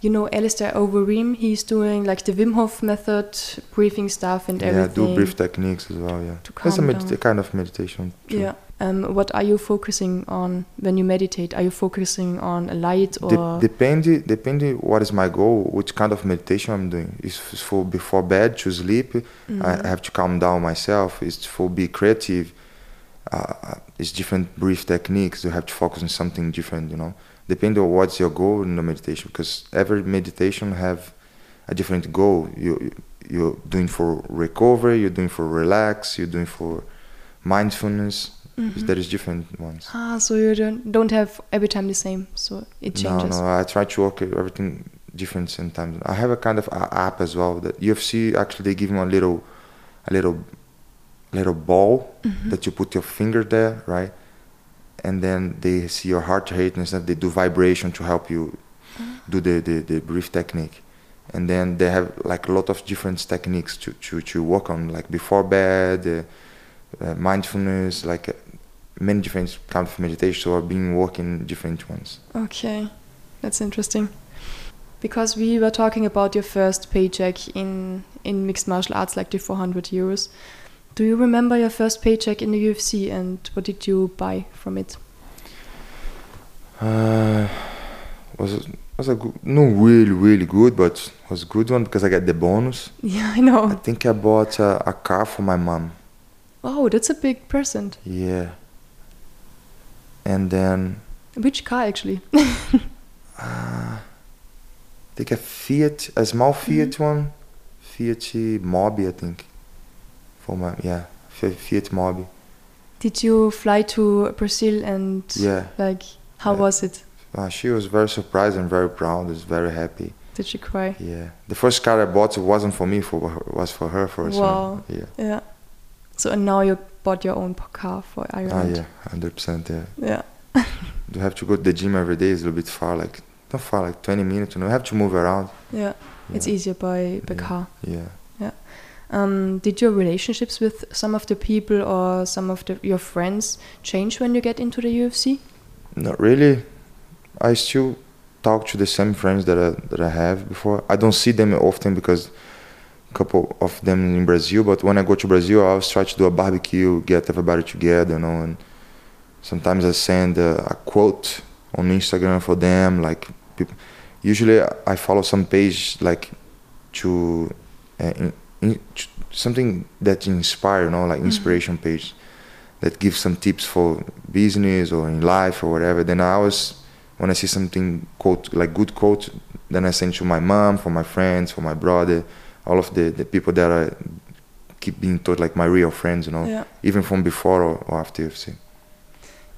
You know Alistair Overeem, he's doing like the Wim Hof method, breathing stuff and Yeah, everything. Yeah, do brief techniques as well. Yeah, that's a calm medita- down. kind of meditation. too. Yeah. Um, what are you focusing on when you meditate? Are you focusing on a light or De- depende, depende what is my goal, which kind of meditation I'm doing. Is for before bed to sleep, Mm-hmm. I have to calm down myself. Is for be creative. Uh, it's different brief techniques. You have to focus on something different. You know, depending on what's your goal in the meditation, because every meditation have a different goal. You you're doing for recovery. You're doing for relax. You're doing for mindfulness. Mhm. There is different ones. Ah, so you don't don't have every time the same, so it changes. No, no, I try to work everything different sometimes. I have a kind of a- app as well that UFC actually they give me a little, a little, little ball Mhm. that you put your finger there, right? And then they see your heart rate and stuff. They do vibration to help you do the, the, the brief technique. And then they have like a lot of different techniques to, to, to work on, like before bed, uh, uh, mindfulness, like uh, many different kinds of meditation. So I've been working different ones. Okay, that's interesting. Because we were talking about your first paycheck in in mixed martial arts, like the 400 euros. Do you remember your first paycheck in the UFC and what did you buy from it? Uh, was was a good, no really really good, but was a good one because I got the bonus. Yeah, I know. I think I bought a, a car for my mom. Oh, that's a big present. Yeah. And then Which car actually? uh, I think a Fiat, a small Fiat one, Fiat Mobi, I think. For my yeah, Fi- Fiat Mobi. Did you fly to Brazil and Yeah. like how Yeah. was it? Uh, she was very surprised and very proud. Was very happy. Did she cry? Yeah. The first car I bought wasn't for me, for her, was for her first. Wow. Yeah. Yeah. So and now you bought your own car for Ireland. Ah, yeah, hundred percent. Yeah. Yeah. You have to go to the gym every day. It's a little bit far, like not far, like twenty minutes. You know, you have to move around. Yeah. It's easier by by Yeah. car. Yeah. Um, did your relationships with some of the people or some of the, your friends change when you get into the UFC? Not really. I still talk to the same friends that I, that I have before. I don't see them often because couple of them in Brazil. But when I go to Brazil, I always try to do a barbecue, get everybody together, you know. And sometimes I send a, a quote on Instagram for them. Like people, usually I follow some page like to, uh, in, in, to something that inspire, you know, like inspiration page that gives some tips for business or in life or whatever. Then I always, when I see something quote like good quote, then I send to my mom, for my friends, for my brother, all of the, the people that I keep being taught like my real friends, you know, Yeah. even from before or, or after UFC.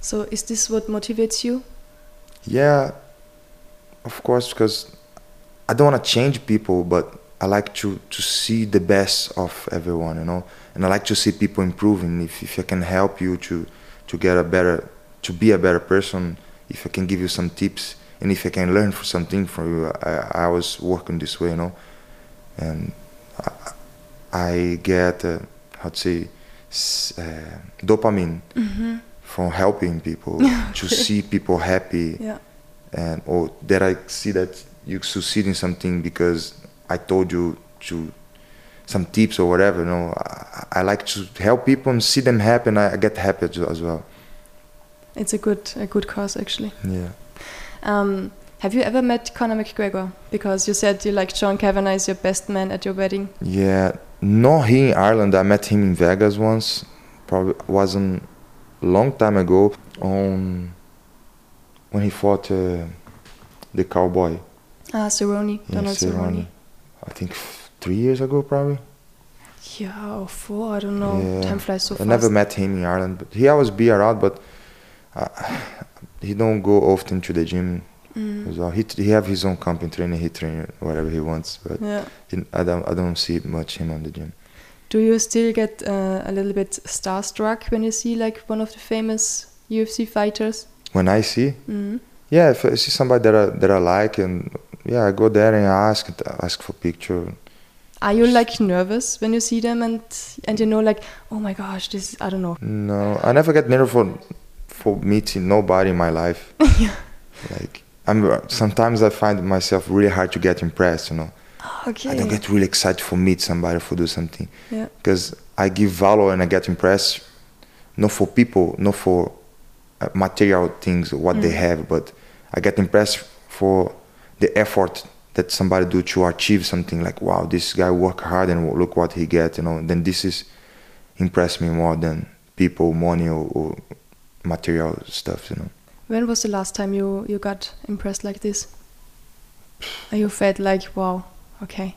So is this what motivates you? Yeah, of course, because I don't want to change people, but I like to, to see the best of everyone, you know, and I like to see people improving. If, if I can help you to, to get a better, to be a better person, if I can give you some tips, and if I can learn for something from you, I, I was working this way, you know, and I, get, uh, how to say, uh, dopamine Mm-hmm. from helping people to see people happy Yeah. and or that I see that you succeed in something because I told you to some tips or whatever. You know, I, I like to help people and see them happy, and I, I get happy as- as well. It's a good a good cause actually. Yeah. Um, have you ever met Conor McGregor? Because you said you like John Kavanagh is your best man at your wedding. Yeah, not here in Ireland. I met him in Vegas once. Probably wasn't a long time ago. On when he fought uh, the cowboy. Ah, Cerrone, Yeah, Donald Cerrone. I think f- three years ago, probably. Yeah, or four, I don't know. Yeah. Time flies so I fast. I never met him in Ireland, but he always be around. But uh, he don't go often to the gym. Mm. as well. He he have his own company training. He train whatever he wants, but Yeah. I don't I don't see much him on the gym. Do you still get uh, a little bit starstruck when you see like one of the famous UFC fighters? When I see, Mm. yeah, if I see somebody that I that I like, and yeah, I go there and I ask ask for picture. Are you like nervous when you see them and and you know like oh my gosh this I don't know No, I never get nervous for for meeting nobody in my life. Yeah. Like I'm sometimes I find myself really hard to get impressed. You know. okay I don't get really excited for meet somebody for do something yeah because I give value and I get impressed not for people, not for uh, material things what they Mm. have, but I get impressed for the effort that somebody do to achieve something. Like wow, this guy work hard and look what he get. You know, then this is impress me more than people, money or, or material stuff. You know. When was the last time you you got impressed like this and you felt like wow okay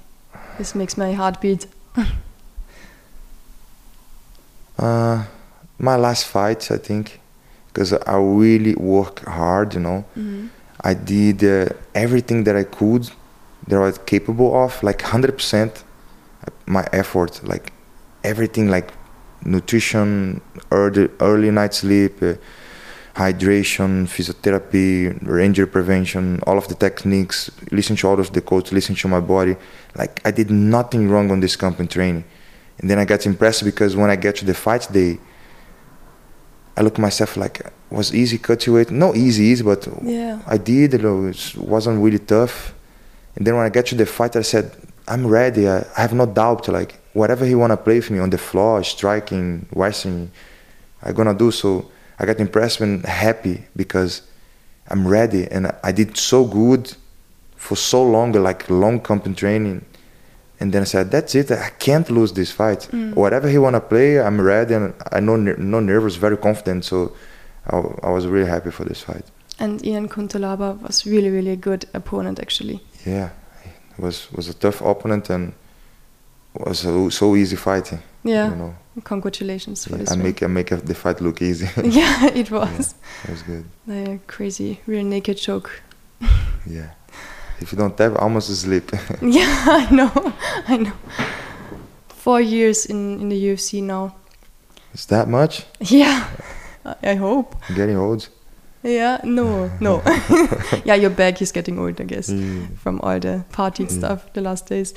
this makes my heart beat Uh, my last fight, I think, because I really work hard. You know. mm. I did uh, everything that I could, that I was capable of, like 100% my effort, like everything, like nutrition, early, early night sleep, uh, hydration, physiotherapy, injury prevention, all of the techniques, listen to all of the coach, listen to my body. Like I did nothing wrong on this company training. And then I got impressed because when I get to the fight day, I look myself like was easy cut to it. No easy, easy, but yeah I did. It wasn't really tough. And then when I get to the fight, I said, I'm ready. I, I have no doubt. Like whatever he wanna play with me on the floor, striking, wrestling, I gonna do. So I got impressed and happy because I'm ready, and I did so good for so long, like long company training. And then I said, "That's it. I can't lose this fight. Mm. Whatever he wanna play, I'm ready, and I know no nervous, very confident. So I, I was really happy for this fight. and Ion Cutelaba was really really a good opponent actually Yeah, it was was a tough opponent and was so, so easy fighting. yeah You know, congratulations for Yeah, this I make I make the fight look easy. yeah it was it was good. the crazy real naked choke Yeah. If you don't have, almost asleep. yeah, I know, I know. Four years in in the UFC now. Is that much? Yeah, I I hope. Getting old. Yeah, no, no. yeah, your back is getting old, I guess, Mm. from all the party Mm. stuff the last days.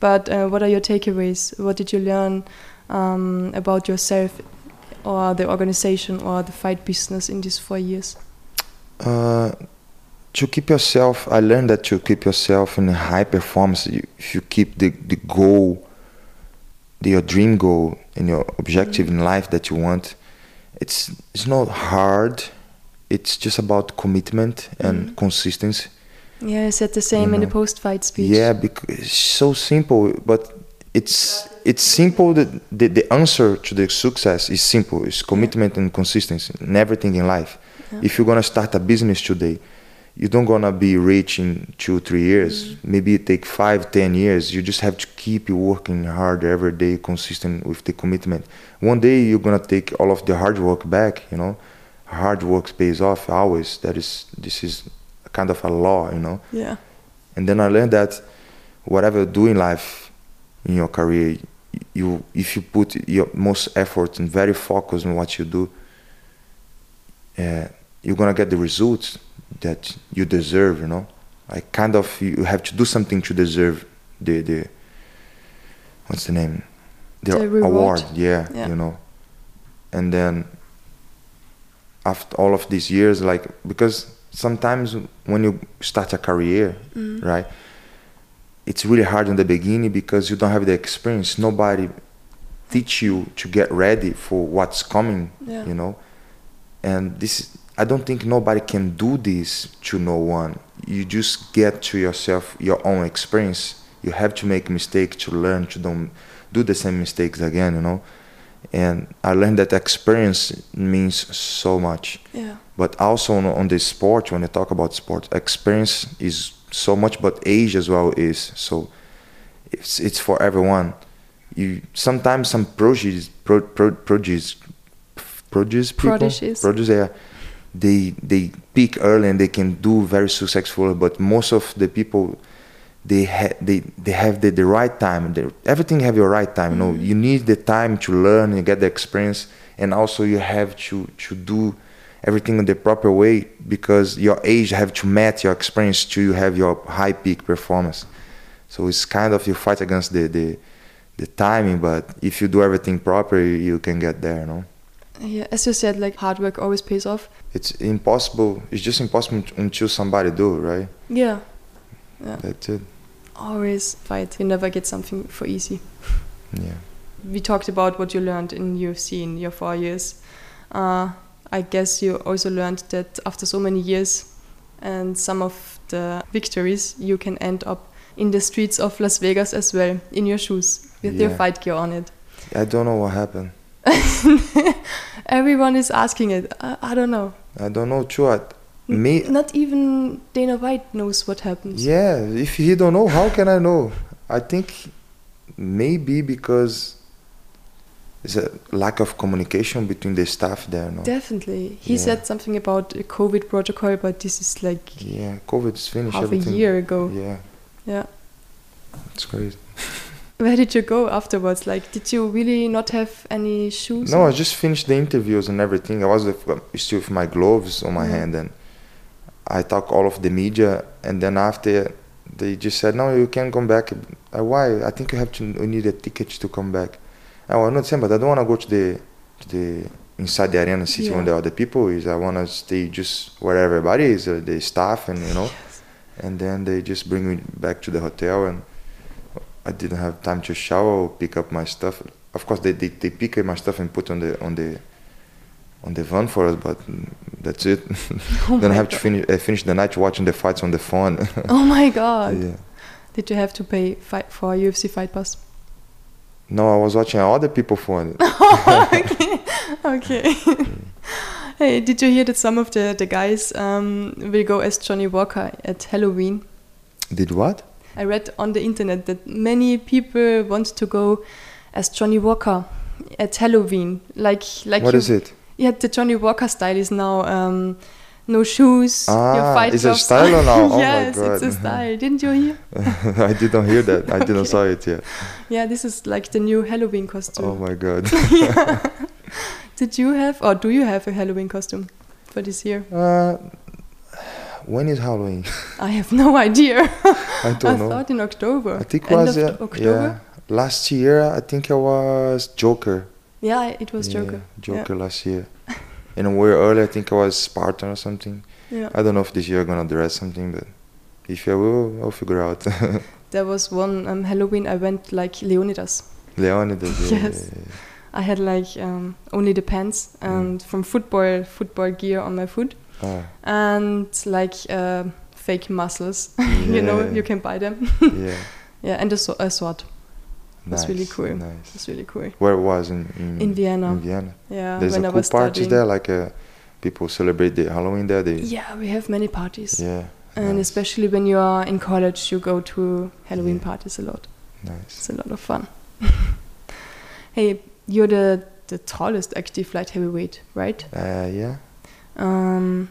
But uh, what are your takeaways? What did you learn um, about yourself or the organization or the fight business in these four years? Uh, to keep yourself, I learned that to keep yourself in high performance, you, if you keep the, the goal, the, your dream goal and your objective in life that you want, it's it's not hard. It's just about commitment and Mhm. consistency. Yeah, I said the same in the post-fight speech. Yeah, because it's so simple, but it's it's simple. That the, the answer to the success is simple. It's commitment and consistency in everything in life. Yeah. If you're gonna start a business today, you don't gonna be rich in two three years. Mm-hmm. Maybe it take five ten years. You just have to keep working hard every day, consistent with the commitment. One day you're gonna take all of the hard work back. You know, hard work pays off always. That is this is a kind of a law. You know. Yeah. And then I learned that whatever you do in life, in your career, you if you put your most effort and very focused on what you do, uh, you're gonna get the results that you deserve. You know, like kind of you have to do something to deserve the the what's the name, the, The award. Yeah, Yeah. you know, and then after all of these years, like because sometimes when you start a career, Mm. right? It's really hard in the beginning because you don't have the experience. Nobody teach you to get ready for what's coming, Yeah. you know. And this, I don't think nobody can do this to no one. You just get to yourself your own experience. You have to make mistake to learn to don't do the same mistakes again, you know. And I learned that experience means so much Yeah. but also on, on the sport when I talk about sport experience is so much but age as well is so it's it's for everyone. You sometimes some prodigies pro, pro, prodigies prodigies people? Prodigies. prodigies yeah. They they peak early and they can do very successful but most of the people they ha- they they have the, the right time. They, everything have your right time no Mhm. you need the time to learn and get the experience and also you have to to do everything in the proper way because your age have to match your experience to have your high peak performance so it's kind of you fight against the the, the timing but if you do everything proper you can get there no Yeah. As you said, like hard work always pays off. it's impossible it's just impossible until somebody do right Yeah. Yeah. that's it Always fight. You never get something for easy. yeah we talked about what you learned in UFC in your four years. Uh, I guess you also learned that after so many years and some of the victories, you can end up in the streets of Las Vegas as well, in your shoes, with your fight gear on it. i don't know what happened Everyone is asking it. I, I don't know. i don't know too me Not even Dana White knows what happens. Yeah, if he don't know, how can I know? I think maybe because there's a lack of communication between the staff there. No. Definitely. He Yeah. said something about a COVID protocol, but this is like Yeah, COVID's finished. half a year ago. Yeah, Yeah. it's crazy. Where did you go afterwards? Like, did you really not have any shoes? No? I just finished the interviews and everything. I was with, still with my gloves on my Yeah. hand and I talked all of the media. And then after, they just said, "No, you can't come back." Uh, why? I think you have to. You need a ticket to come back. I understand, but I don't want to go to the to the inside the arena, see Yeah. when the other people is. I want to stay just where everybody is, uh, the staff, and you know. And then they just bring me back to the hotel, and I didn't have time to shower or pick up my stuff. Of course, they, they, they pick up my stuff and put on the on the on the van for us, but that's it. Oh then I have to finish uh, finish the night watching the fights on the phone. Oh my god! yeah. Did you have to pay fight for UFC Fight Pass? No, I was watching other people phone. okay. okay. hey, did you hear that some of the the guys um, will go as Johnny Walker at Halloween? Did what? I read on the internet that many people want to go as Johnny Walker at Halloween. Like like What you, is it? Yeah, the Johnny Walker style is now um, no shoes, your Ah, fight it's a gloves. style now? Oh yes, it's a style. Didn't you hear? I didn't hear that. I didn't saw it yet. Yeah, this is like the new Halloween costume. Oh my god. Did you have, or do you have a Halloween costume for this year? Uh, when is Halloween? I have no idea. I don't I know. thought in October. I think End was yeah, October. yeah. Last year I think I was Joker. Yeah, it was Joker. Joker last year. And a year earlier I think I was Spartan or something. Yeah. I don't know if this year I'm gonna dress something, but if I will, I'll figure out. There was one um, Halloween I went like Leonidas. Leonidas. Yeah, Yes. I had like um, only the pants and from football football gear on my foot yeah. and like uh, fake muscles. you know, you can buy them. Ah, yeah. yeah, and a, so- a sword. That's Nice, really cool. Nice. It's really cool. Where it was in in, In Vienna. In Vienna. Yeah, There's when a cool was parties there, like uh, people celebrate the Halloween there. They, Yeah, we have many parties. yeah. And nice, especially when you are in college, you go to Halloween Yeah. parties a lot. nice. It's a lot of fun. hey, you're the, the tallest active light heavyweight, right? Uh, yeah. Um,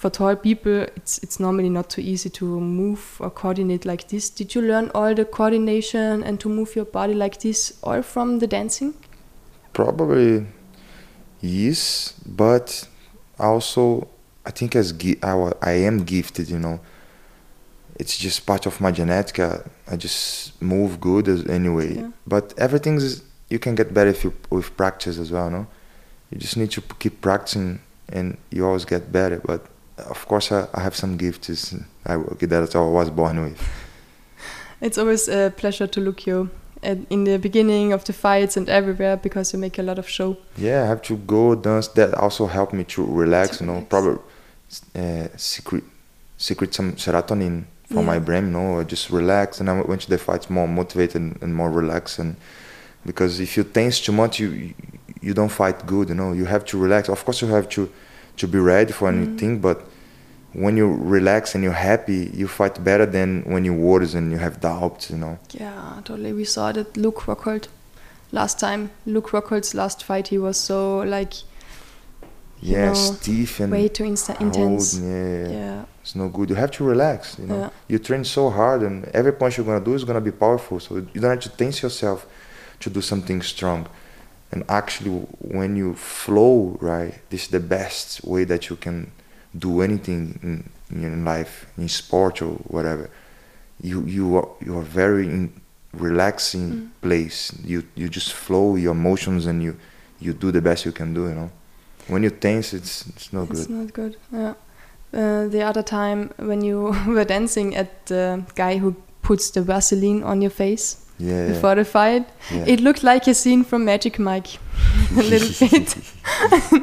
for tall people, it's it's normally not too easy to move or coordinate like this. Did you learn all the coordination and to move your body like this all from the dancing? Probably yes, but also I think as I, I am gifted, you know. It's just part of my genetic. I, just move good as anyway. Yeah. But everything's you can get better if you with practice as well, no? You just need to p- keep practicing, and you always get better. But of course, I, I have some gifts. I, that's all I was born with. It's always a pleasure to look you in the beginning of the fights and everywhere because you make a lot of show. Yeah, I have to go dance. That also helped me to relax. To you know, relax. probably uh, secret, secret some serotonin for my brain. You know, I just relax, and I went to the fights more motivated and, and more relaxed. And because if you tense too much, you you don't fight good. You know, you have to relax. Of course, you have to to be ready for Mm. anything, but when you relax and you're happy, you fight better than when you worries and you have doubts. You know. Yeah, totally. We saw that Luke Rockhold last time. Luke Rockhold's last fight, he was so like Yeah, know, stiff and way too insta- cold, intense. Yeah, Yeah, it's no good. You have to relax. You know, Yeah. you train so hard, and every punch you're gonna do is gonna be powerful. So you don't have to tense yourself to do something strong. And actually, when you flow right, this is the best way that you can do anything in, in life, in sport or whatever. You you are you are very in relaxing Mm. place. You you just flow your emotions and you you do the best you can do. You know, when you tense, it's it's no it's good. not good. Yeah. Uh, the other time when you were dancing at the guy who puts the Vaseline on your face Yeah, yeah. before the fight, yeah. it looked like a scene from Magic Mike. a little bit.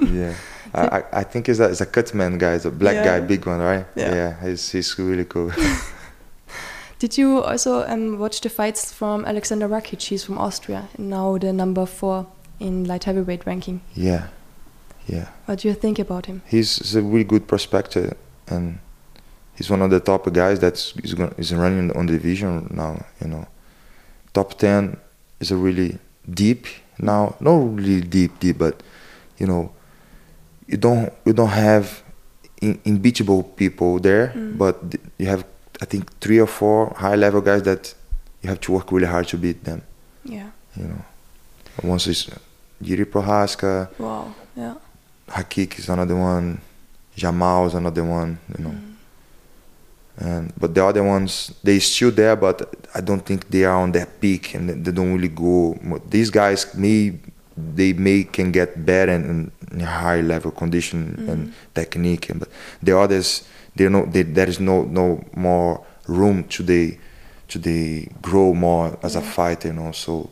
yeah. I, I, I think he's a, he's a cutman guy, he's a black Yeah. guy, big one, right? Yeah. he's, he's really cool. Did you also um, watch the fights from Aleksandar Rakic? He's from Austria, and now the number four in light heavyweight ranking. yeah, yeah. What do you think about him? He's, he's a really good prospector, and he's one of the top guys that's is, going, is running on the division now. You know, top ten is a really deep now. Not really deep, deep, but you know, you don't you don't have in, unbeatable people there, Mm. but you have I think three or four high level guys that you have to work really hard to beat them. Yeah. You know, once is Jiri Prochazka, Wow. Yeah. Rakic is another one, Jamal is another one. You know, Mm. and but the other ones they still there, but I don't think they are on their peak and they- they don't really go. These guys may they may can get better and in high level condition and Mm. technique, and but the others they they, there is no no more room to they to they grow more as a fighter, you know. So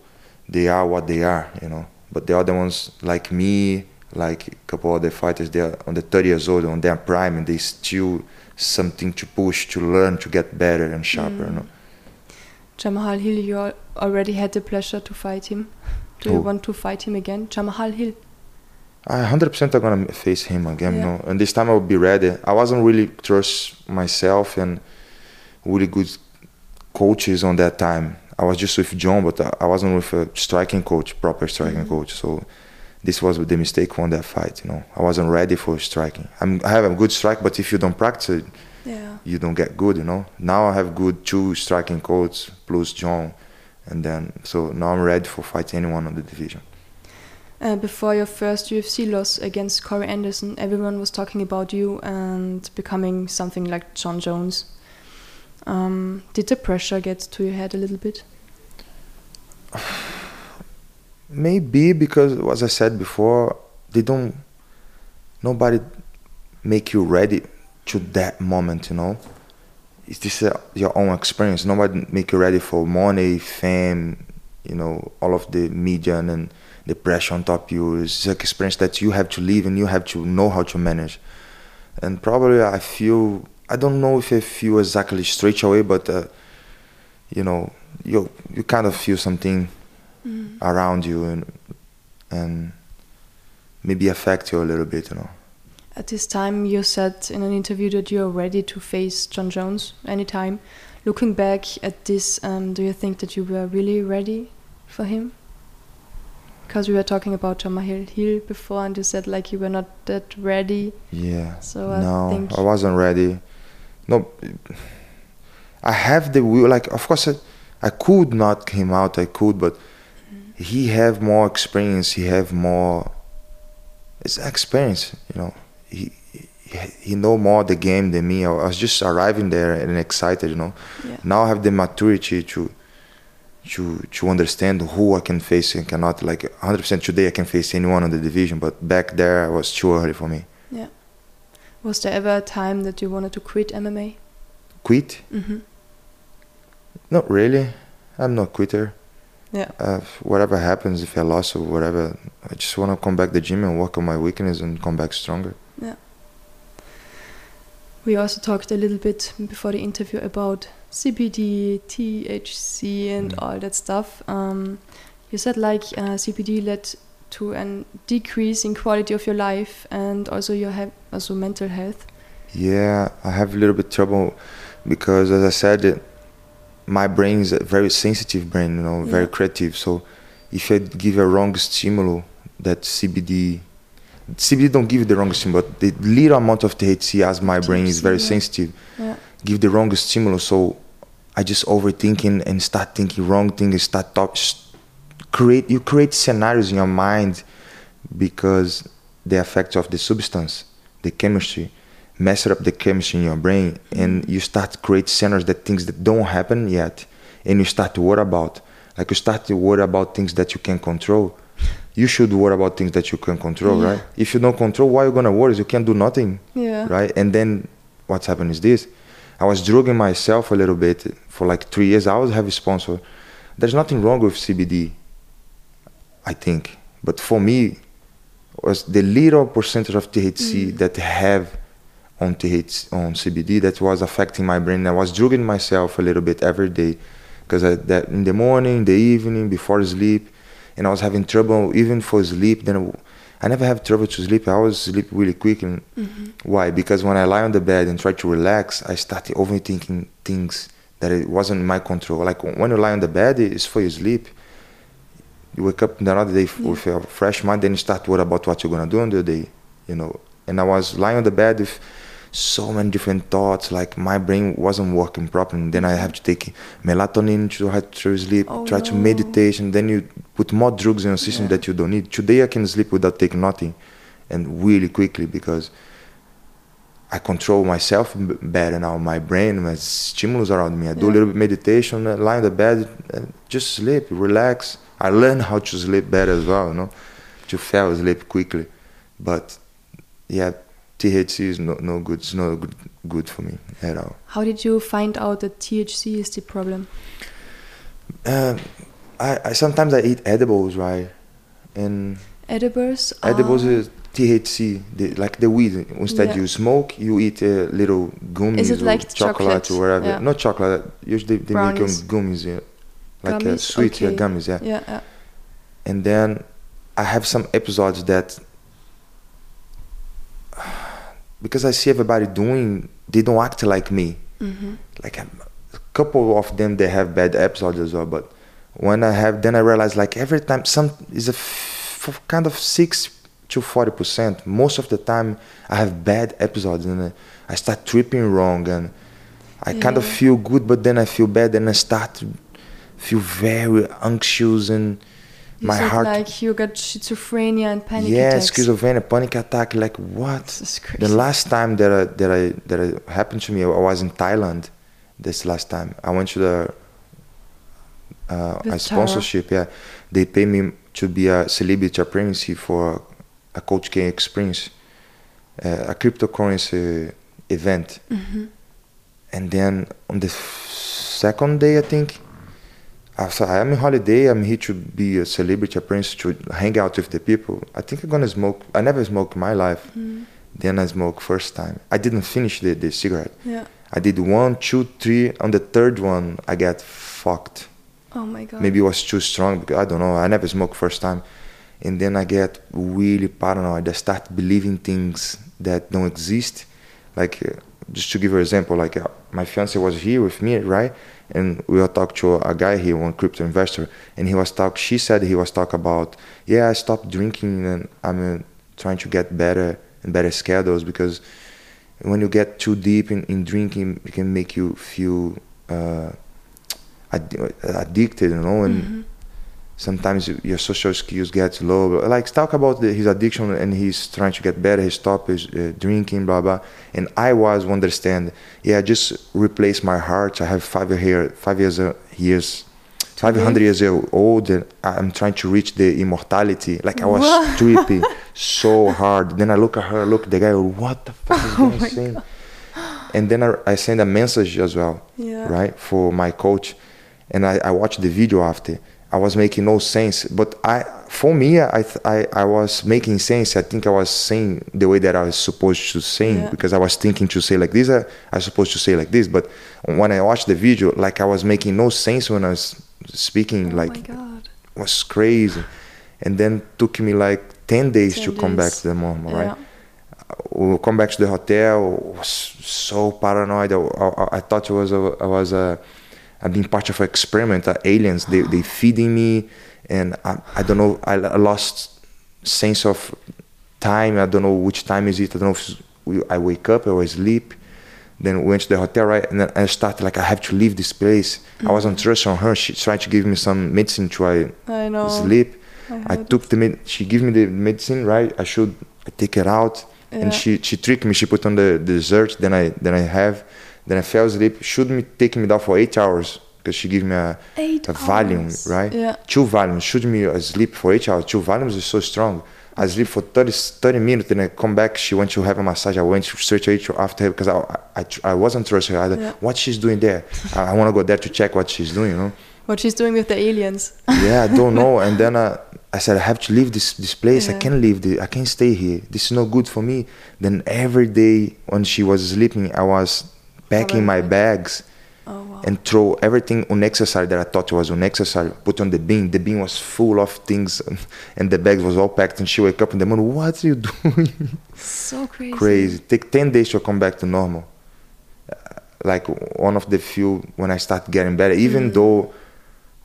they are what they are, you know. But the other ones like me, like a couple other fighters, they are on the 30 years old, on their prime, and they still something to push, to learn, to get better and sharper. You know? Jamal Hill, you already had the pleasure to fight him. Do you Who? want to fight him again? Jamal Hill. I 100% I'm gonna face him again, you know. And this time I will be ready. I wasn't really trust myself and really good coaches on that time. I was just with John, but I- wasn't with a striking coach, proper striking Mhm. coach. So this was the mistake on that fight. You know, I wasn't ready for striking. I'm, I have a good strike, but if you don't practice it, Yeah. you don't get good. You know. Now I have good two striking coaches plus John, and then so now I'm ready for fight anyone on the division. Uh, before your first UFC loss against Corey Anderson, everyone was talking about you and becoming something like Jon Jones. Um, did the pressure get to your head a little bit? Maybe because, as I said before, they don't. Nobody make you ready to that moment. You know, it's just uh, your own experience. Nobody make you ready for money, fame. You know, all of the media and then the pressure on top of you. It's an experience that you have to live and you have to know how to manage. And probably I feel. I don't know if I feel exactly straight away, but uh, you know, you you kind of feel something around you and and maybe affect you a little bit, you know. At this time, you said in an interview that you are ready to face Jon Jones anytime. Looking back at this, um, do you think that you were really ready for him? Because we were talking about Jamahal Hill before, and you said like you were not that ready. Yeah. So I no, think- I wasn't ready. No, I have the will. Like, of course, I, I could knock him out. I could, but he have more experience. He have more. It's experience, you know. He he, know more the game than me. I was just arriving there and excited, you know. Yeah. Now I have the maturity to to to understand who I can face and cannot. Like 100% today, I can face anyone on the division, but back there, it was too early for me. Yeah. Was there ever a time that you wanted to quit MMA? Quit? Mm-hmm. Not really. I'm not quitter. Yeah. Uh, whatever happens, if I lost or whatever, I just want to come back to the gym and work on my weakness and come back stronger. We also talked a little bit before the interview about CBD, THC, and Mm. all that stuff. Um, you said like uh, CBD led to a decrease in quality of your life and also your he- also mental health. Yeah, I have a little bit trouble because, as I said, my brain is a very sensitive brain, you know, very Yeah. creative. So, if I give a wrong stimulus, that CBD, CBD don't give you the wrong stimulus, but the little amount of THC, as my brain is very yeah. sensitive, Yeah. give the wrong stimulus. So, I just overthinking and start thinking wrong things, start top, create you create scenarios in your mind because the effect of the substance, the chemistry, mess up the chemistry in your brain, and you start to create scenarios that things that don't happen yet, and you start to worry about. Like you start to worry about things that you can control. You should worry about things that you can control, Yeah. right? If you don't control, why are you gonna worry? You can't do nothing Yeah. right? And then what's happened is this: I was drugging myself a little bit for like three years. I always have a sponsor. There's nothing wrong with CBD, I think, but for me, was the little percentage of THC mm. that have on THC on CBD that was affecting my brain. I was drugging myself a little bit every day because that in the morning, the evening, before sleep, and I was having trouble even for sleep. Then I never have trouble to sleep. I always sleep really quick. And mm-hmm. why? Because when I lie on the bed and try to relax, I start overthinking things that it wasn't my control. Like when you lie on the bed, it's for your sleep. You wake up the other day f with a fresh mind, then you start worry about what you're gonna do on the day, you know. And I was lying on the bed with so many different thoughts. Like my brain wasn't working properly. And then I have to take melatonin to try to sleep, Oh, try to meditate, meditation. Then you put more drugs in your system Yeah. that you don't need. Today I can sleep without taking nothing, and really quickly because I control myself better now. My brain, my stimulus around me. I do a little bit meditation, uh, lie on the bed, and just sleep, relax. I learn how to sleep better as well, you know, to fall asleep quickly. But yeah, THC is no, no good. It's not good, good for me at all. How did you find out that THC is the problem? Um, I, I sometimes I eat edibles, right? And Edibles? edibles are- is THC, the, like the weed. Instead, Yeah. you smoke, you eat a little gummies or like chocolate, chocolate? or whatever. Yeah. Not chocolate. Usually they make them gummies, yeah. like uh, Gummies? sweet, yeah, gummies, yeah. Yeah, yeah. And then I have some episodes that because I see everybody doing, they don't act like me. hmm Like a couple of them, they have bad episodes as well. But when I have, then I realize like every time some is a f- kind of six to forty percent. Most of the time, I have bad episodes and I start tripping wrong and I kind of feel good, but then I feel bad and I start to feel very anxious and You my heart. like you got schizophrenia and panic yeah, attacks. schizophrenia, panic attack. Like what? This is crazy. The last time that I, that I that it happened to me, I was in Thailand. This last time, I went to the uh, a sponsorship. Yeah, they pay me to be a celebrity apprentice for a Coach K experience, uh, a cryptocurrency event. Mhm. And then on the second day, I think, after I'm on holiday, I'm here to be a celebrity apprentice to hang out with the people. I think I'm gonna smoke. I never smoked in my life. Mm. Then I smoked first time. I didn't finish the, the cigarette. Yeah. I did one, two, three. On the third one, I got fucked. Oh my god. Maybe it was too strong because I don't know. I never smoked first time, and then I get really paranoid. I start believing things that don't exist. Like uh, just to give you an example, like uh, my fiance was here with me, right? And we were talking to a guy here, one crypto investor, and he was talk. She said he was talking about, yeah, I stopped drinking and I'm uh, trying to get better and better schedules because when you get too deep in, in drinking, it can make you feel uh, ad- addicted, you know, and Mhm. Sometimes your social skills get low. Like talk about the, his addiction and he's trying to get better. He stopped his uh, drinking, blah blah. And I was understand. Yeah, just replace my heart. I have five year, five years, uh, years, five hundred years old, and I'm trying to reach the immortality. Like I was What? trippy so hard. Then I look at her, look at the guy. What the fuck is Oh going saying? And then I, I send a message as well Yeah. right for my coach and I, I watched the video after i was making no sense but i for me i th- I, I was making sense i think i was saying the way that i was supposed to sing Yeah. because i was thinking to say like this I, I was supposed to say like this but when i watched the video like i was making no sense when i was speaking Oh like my god. it was crazy and then took me like 10 days 10 to come back to the normal right Yeah. we come back to the hotel was so paranoid I, I, I thought it was a, I was a I've been part of an experiment uh, aliens they, they feeding me and I, I don't know I, I lost sense of time. I don't know which time is it. I don't know if I wake up or I sleep then we went to the hotel right? And then I started like I have to leave this place. I wasn't trusting on her. She tried to give me some medicine to I I know. sleep. I I took the med- she gave me the medicine right? I should I take it out. Yeah. and she she tricked me. She put on the, the dessert then I then I have then I fell asleep should me take me down for eight hours because she gave me a, Eight a Valium right Yeah. two Valiums should me asleep for eight hours two Valiums is so strong I sleep for 30, 30 minutes and I come back she went to have a massage I went straight to after her because I, I, I, I wasn't trusting her either Yeah. what she's doing there I, I want to go there to check what she's doing you know What she's doing with the aliens. yeah, I don't know. And then uh, I said, I have to leave this this place. I can't leave. The, I can't stay here. This is not good for me. Then every day when she was sleeping, I was packing my bags Oh wow. and throw everything unnecessary that I thought was unnecessary. Put on the bin. The bin was full of things, and the bags was all packed. And she wake up in the morning. What are you doing? so crazy. Crazy. Take ten days to come back to normal. Uh, Like one of the few when I start getting better. Even Mm. though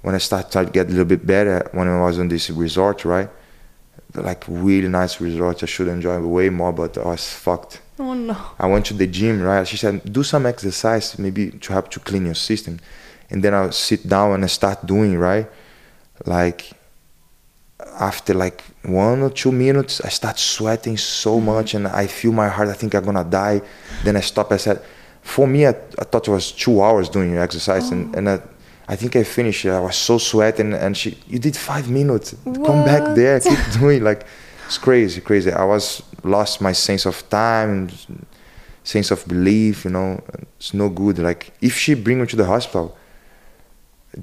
when I start to get a little bit better when I was on this resort, right? Like really nice resort. I should enjoy way more, but I was fucked. Oh no. I went to the gym, right? She said, do some exercise, maybe to help to clean your system. And then I'll sit down and I start doing, right? Like after like one or two minutes, I start sweating so mm-hmm. much and I feel my heart, I think I'm gonna die. Then I stop. I said, for me, I, I thought it was two hours doing your exercise and, oh. and I, I think I finished. it. I was so sweating and she, you did five minutes. Come back there, keep doing like, it's crazy, crazy. I was lost my sense of time, sense of belief. You know, it's no good. Like if she bring me to the hospital,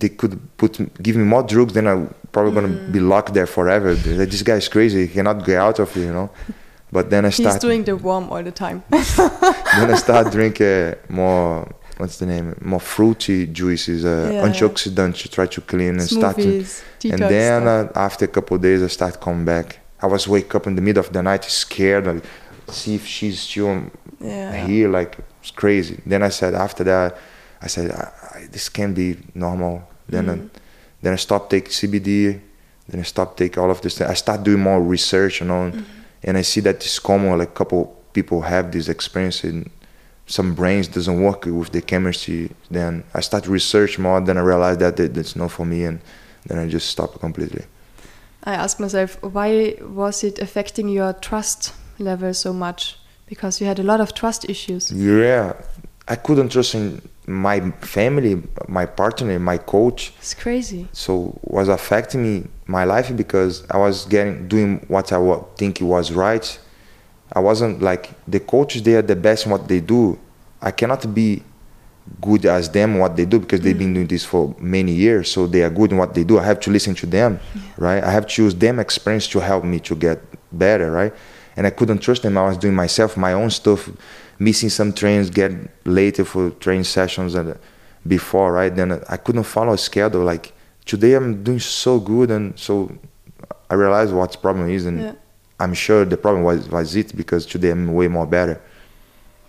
they could put give me more drugs. Then I'm probably gonna Mm. be locked there forever. Like, This guy is crazy. He cannot get out of it. You know. But then I He's start. doing the worm all the time. then I start drinking more. What's the name? More fruity juices, uh, Yeah. antioxidants to try to clean and start. To, and then uh, after a couple of days, I start coming back. I was wake up in the middle of the night, scared, like, see if she's still yeah. here. Like it's crazy. Then I said after that, I said I, I, this can't be normal. Then Mm. I, then I stopped taking CBD. Then I stopped taking all of this. I start doing more research, you know, and I see that it's common. Like couple people have this experience, and some brains doesn't work with the chemistry. Then I start research more. Then I realize that it, it's not for me, and then I just stop completely. I ask myself, why was it affecting your trust level so much? Because you had a lot of trust issues. Yeah, I couldn't trust in my family, my partner, my coach. It's crazy. So was affecting me my life because I was getting doing what I think was right. I wasn't like the coaches. They are the best in what they do. I cannot be good as them what they do because they've been mm. doing this for many years. So they are good in what they do. I have to listen to them, right? I have to use them experience to help me to get better, right? And I couldn't trust them. I was doing myself my own stuff, missing some trains, get later for train sessions and uh, before, right? Then uh, I couldn't follow a schedule. Like today, I'm doing so good, and so I realized what the problem is, and Yeah. I'm sure the problem was was it because today I'm way more better.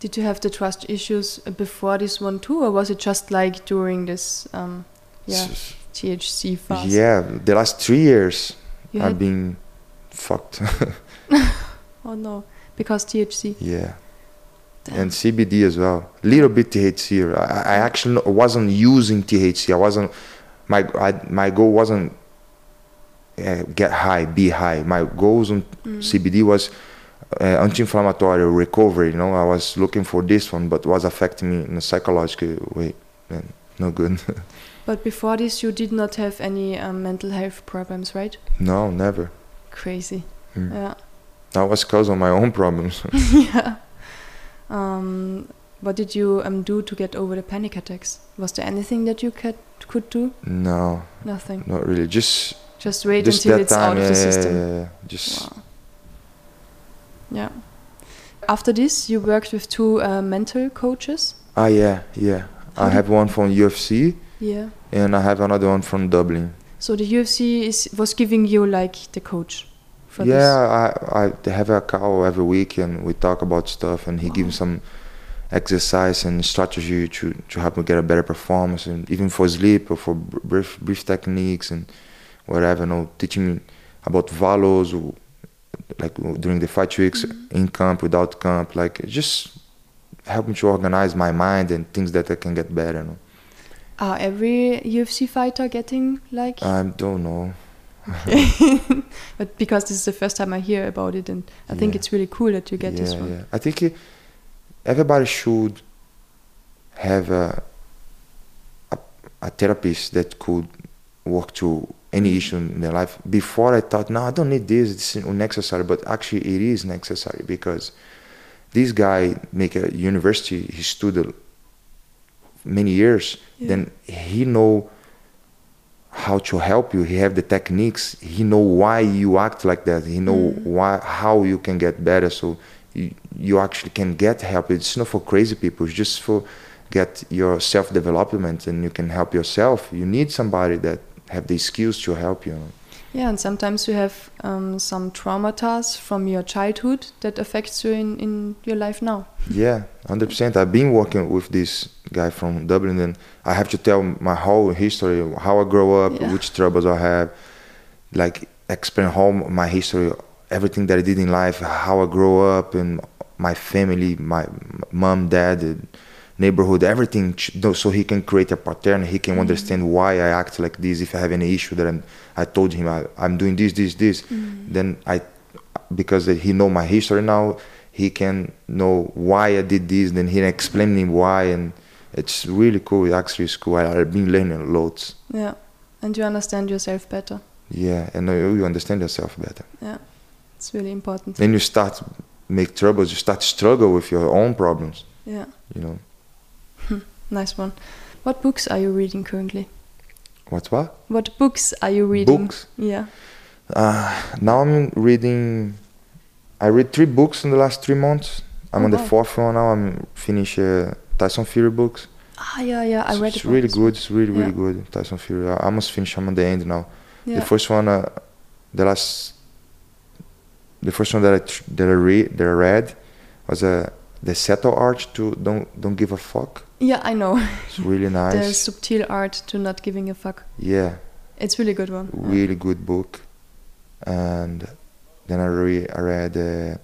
Did you have the trust issues before this one too, or was it just like during this um, yeah S- THC fast? Yeah, the last three years You I've been fucked. oh no, because THC. yeah. Damn. and CBD as well. Little bit THC. I, I actually wasn't using THC. I wasn't. My I, my goal wasn't uh, get high, be high. My goals on Mm. CBD was uh, anti-inflammatory recovery. You know, I was looking for this one, but was affecting me in a psychological way. And no good. But before this, you did not have any um, mental health problems, right? no, never. Crazy. Mm. Yeah. That was cause of my own problems. yeah. Um, what did you um, do to get over the panic attacks? Was there anything that you could could do? no, Nothing. not really. Just Just wait just until it's time. out of the system. yeah, yeah. Just Wow. Yeah. After this, you worked with two uh, mental coaches. ah yeah, yeah. How I have one from UFC. Yeah. and I have another one from Dublin. So the UFC is was giving you like the coach for this. yeah, I, I have a call every week and we talk about stuff and he gives some exercise and strategy to, to help me get a better performance and even for sleep or for br- brief brief techniques and whatever. You know, teaching me about values, like during the fight weeks in camp, without camp, like just help me to organize my mind and things that I can get better. You know? Are every UFC fighter getting like? I don't know. but because this is the first time I hear about it, and I think Yeah. it's really cool that you get yeah, this one. Yeah. I think uh, everybody should have a, a, a therapist that could work to any issue in their life. Before I thought, no, I don't need this, it's unnecessary, but actually it is necessary because this guy make a university, he studied many years, Yeah. then he know how to help you. He have the techniques. He know why you act like that. He know Mm. why how you can get better. So you, you actually can get help. It's not for crazy people. It's just for get your self development and you can help yourself. You need somebody that have the skills to help you. Yeah, and sometimes you have um, some traumas from your childhood that affects you in, in your life now. Yeah, hundred percent. I've been working with this guy from Dublin, and I have to tell my whole history, how I grow up, Yeah. which troubles I have, like explain how my history, everything that I did in life, how I grow up, and my family, my mom, dad, neighborhood, everything, so he can create a pattern. He can mm-hmm. understand why I act like this. If I have any issue that I'm, I told him I, I'm doing this, this, this, mm-hmm. then I, because he know my history now, he can know why I did this. Then he explain me why, and it's really cool. It's actually, it's cool. I, I've been learning loads. Yeah, and you understand yourself better. Yeah, and you you understand yourself better. Yeah, it's really important. Then you start make troubles. You start struggle with your own problems. Yeah, You know nice one. What books are you reading currently? what? What? What books are you reading? Books. Yeah. Uh, now I'm reading. I read three books in the last three months. I'm Oh, on the fourth one now. I'm finish uh, Tyson Fury books. Ah, yeah, yeah. I It's- read It's really good. It's really really good. Tyson Fury. I almost finished. I'm on the end now. Yeah. The first one, uh, the last, the first one that I tr- that I read that I read was uh, the subtle art to don't don't give a fuck. Yeah, I know. It's really nice. the subtle art to not giving a fuck. yeah, It's really good one. Really good book. and then I, re- I read uh,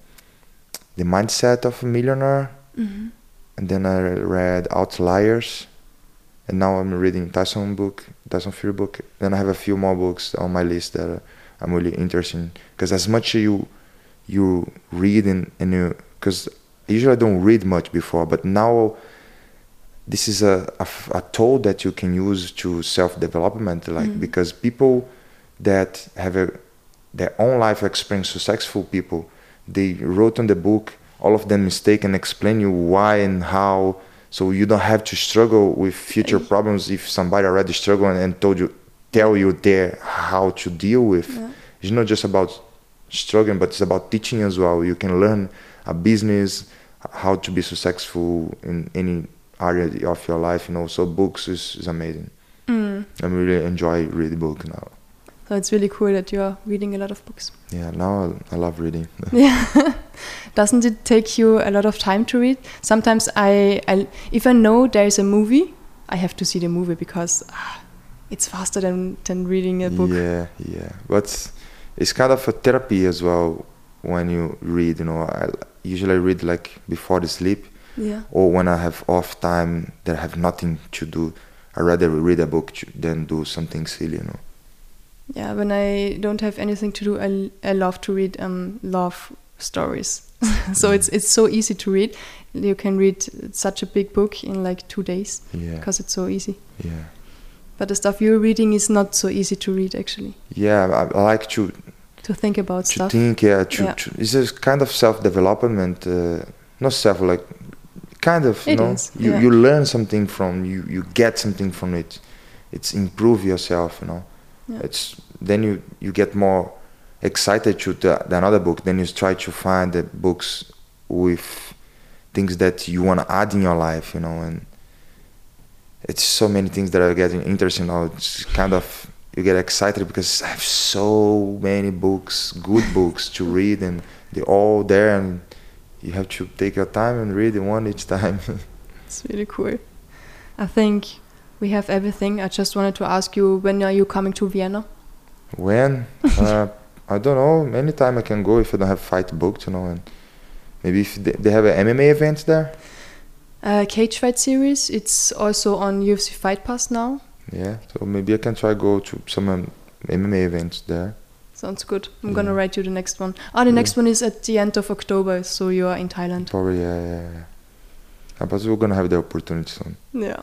The Mindset of a Millionaire, hmm and then I read Outliers, and now I'm reading Tyson book, Tyson Fury book. Then I have a few more books on my list that I'm really interested in. Because as much you you read and, and you, because usually I don't read much before, but now this is a a tool that you can use to self development, like Mhm. because people that have a their own life experience, successful people, they wrote on the book all of them mistake and explain you why and how, so you don't have to struggle with future problems if somebody already struggled and, and told you, tell you there how to deal with. Yeah. It's not just about struggling, but it's about teaching as well. You can learn a business, how to be successful in any area of your life. You know, so books is, is amazing. Mm. I really enjoy reading book now. So it's really cool that you're reading a lot of books. Yeah, now I, I love reading. Yeah. Doesn't it take you a lot of time to read? Sometimes I, I if I know there is a movie, I have to see the movie because ah, it's faster than, than reading a book. Yeah, yeah. But it's kind of a therapy as well when you read. You know, I usually read like before the sleep Yeah. or when I have off time that I have nothing to do. I rather read a book to- than do something silly. You know. Yeah, when I don't have anything to do, I, I love to read um, love stories. so Mm. it's it's so easy to read. You can read such a big book in like two days Yeah, because it's so easy. yeah, But the stuff you're reading is not so easy to read actually. yeah. I, I like to To think about to stuff. think. Yeah, to, Yeah. to it's a kind of self development. Uh, not self like kind of. You It know, is, you yeah. you learn something from you. You get something from it. It's improve yourself. You know. Yeah. It's then you you get more excited to the, the another book. Then you try to find the books with things that you want to add in your life. You know, and it's so many things that are getting interesting now. It's kind of you get excited because I have so many books, good books to read, and they're all there, and you have to take your time and read one each time. It's really cool. I think we have everything. I just wanted to ask you when are you coming to Vienna? when uh, I don't know. Anytime I can go if I don't have fight booked, you know, and maybe if they, they have an MMA event there. Uh, Cage Fight series. It's also on UFC Fight Pass now. Yeah, so maybe I can try go to some um, MMA events there. Sounds good. I'm gonna write you the next one. Ah, the Yeah. next one is at the end of October, so you are in Thailand. Probably, yeah, yeah, yeah. Uh, But we're gonna have the opportunity soon. Yeah.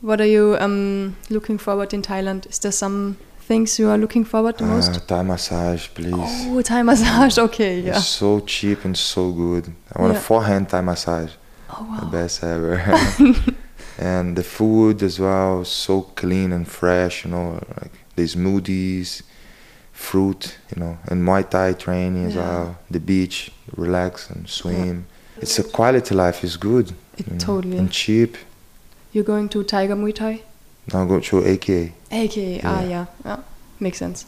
What are you um, looking forward in Thailand? Is there some things you are looking forward the most? Uh, Thai massage, please. Oh, Thai massage. Okay, yeah. It's so cheap and so good. I want Yeah. a forehand Thai massage, Oh wow. the best ever. and the food as well, so clean and fresh. You know, like the smoothies, fruit. You know, and Muay Thai training as Yeah. well. The beach, relax and swim. It's a quality life. It's good. It you know, totally. and cheap. You're going to Tiger Muay Thai? Now go to AK. Okay, ah, Yeah. yeah, yeah, makes sense.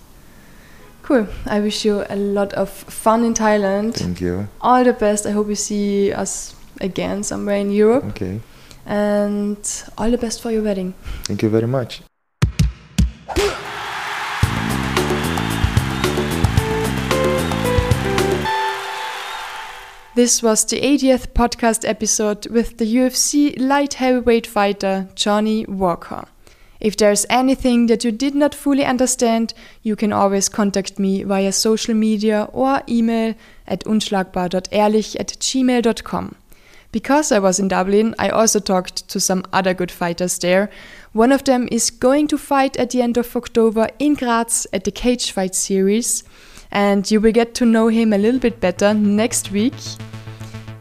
Cool. I wish you a lot of fun in Thailand. Thank you. All the best. I hope you see us again somewhere in Europe. Okay. And all the best for your wedding. Thank you very much. This was the 80th podcast episode with the UFC light heavyweight fighter Johnny Walker. If there's anything that you did not fully understand, you can always contact me via social media or email at unschlagbar.ehrlich at gmail.com. Because I was in Dublin, I also talked to some other good fighters there. One of them is going to fight at the end of October in Graz at the Cage Fight Series, and you will get to know him a little bit better next week.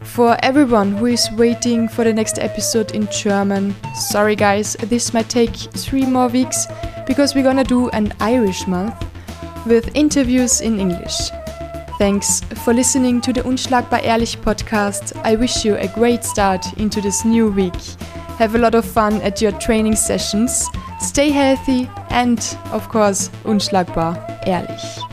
For everyone who is waiting for the next episode in German, sorry guys, this might take three more weeks because we're gonna do an Irish month with interviews in English. Thanks for listening to the Unschlagbar Ehrlich podcast. I wish you a great start into this new week. Have a lot of fun at your training sessions. Stay healthy and, of course, unschlagbar ehrlich.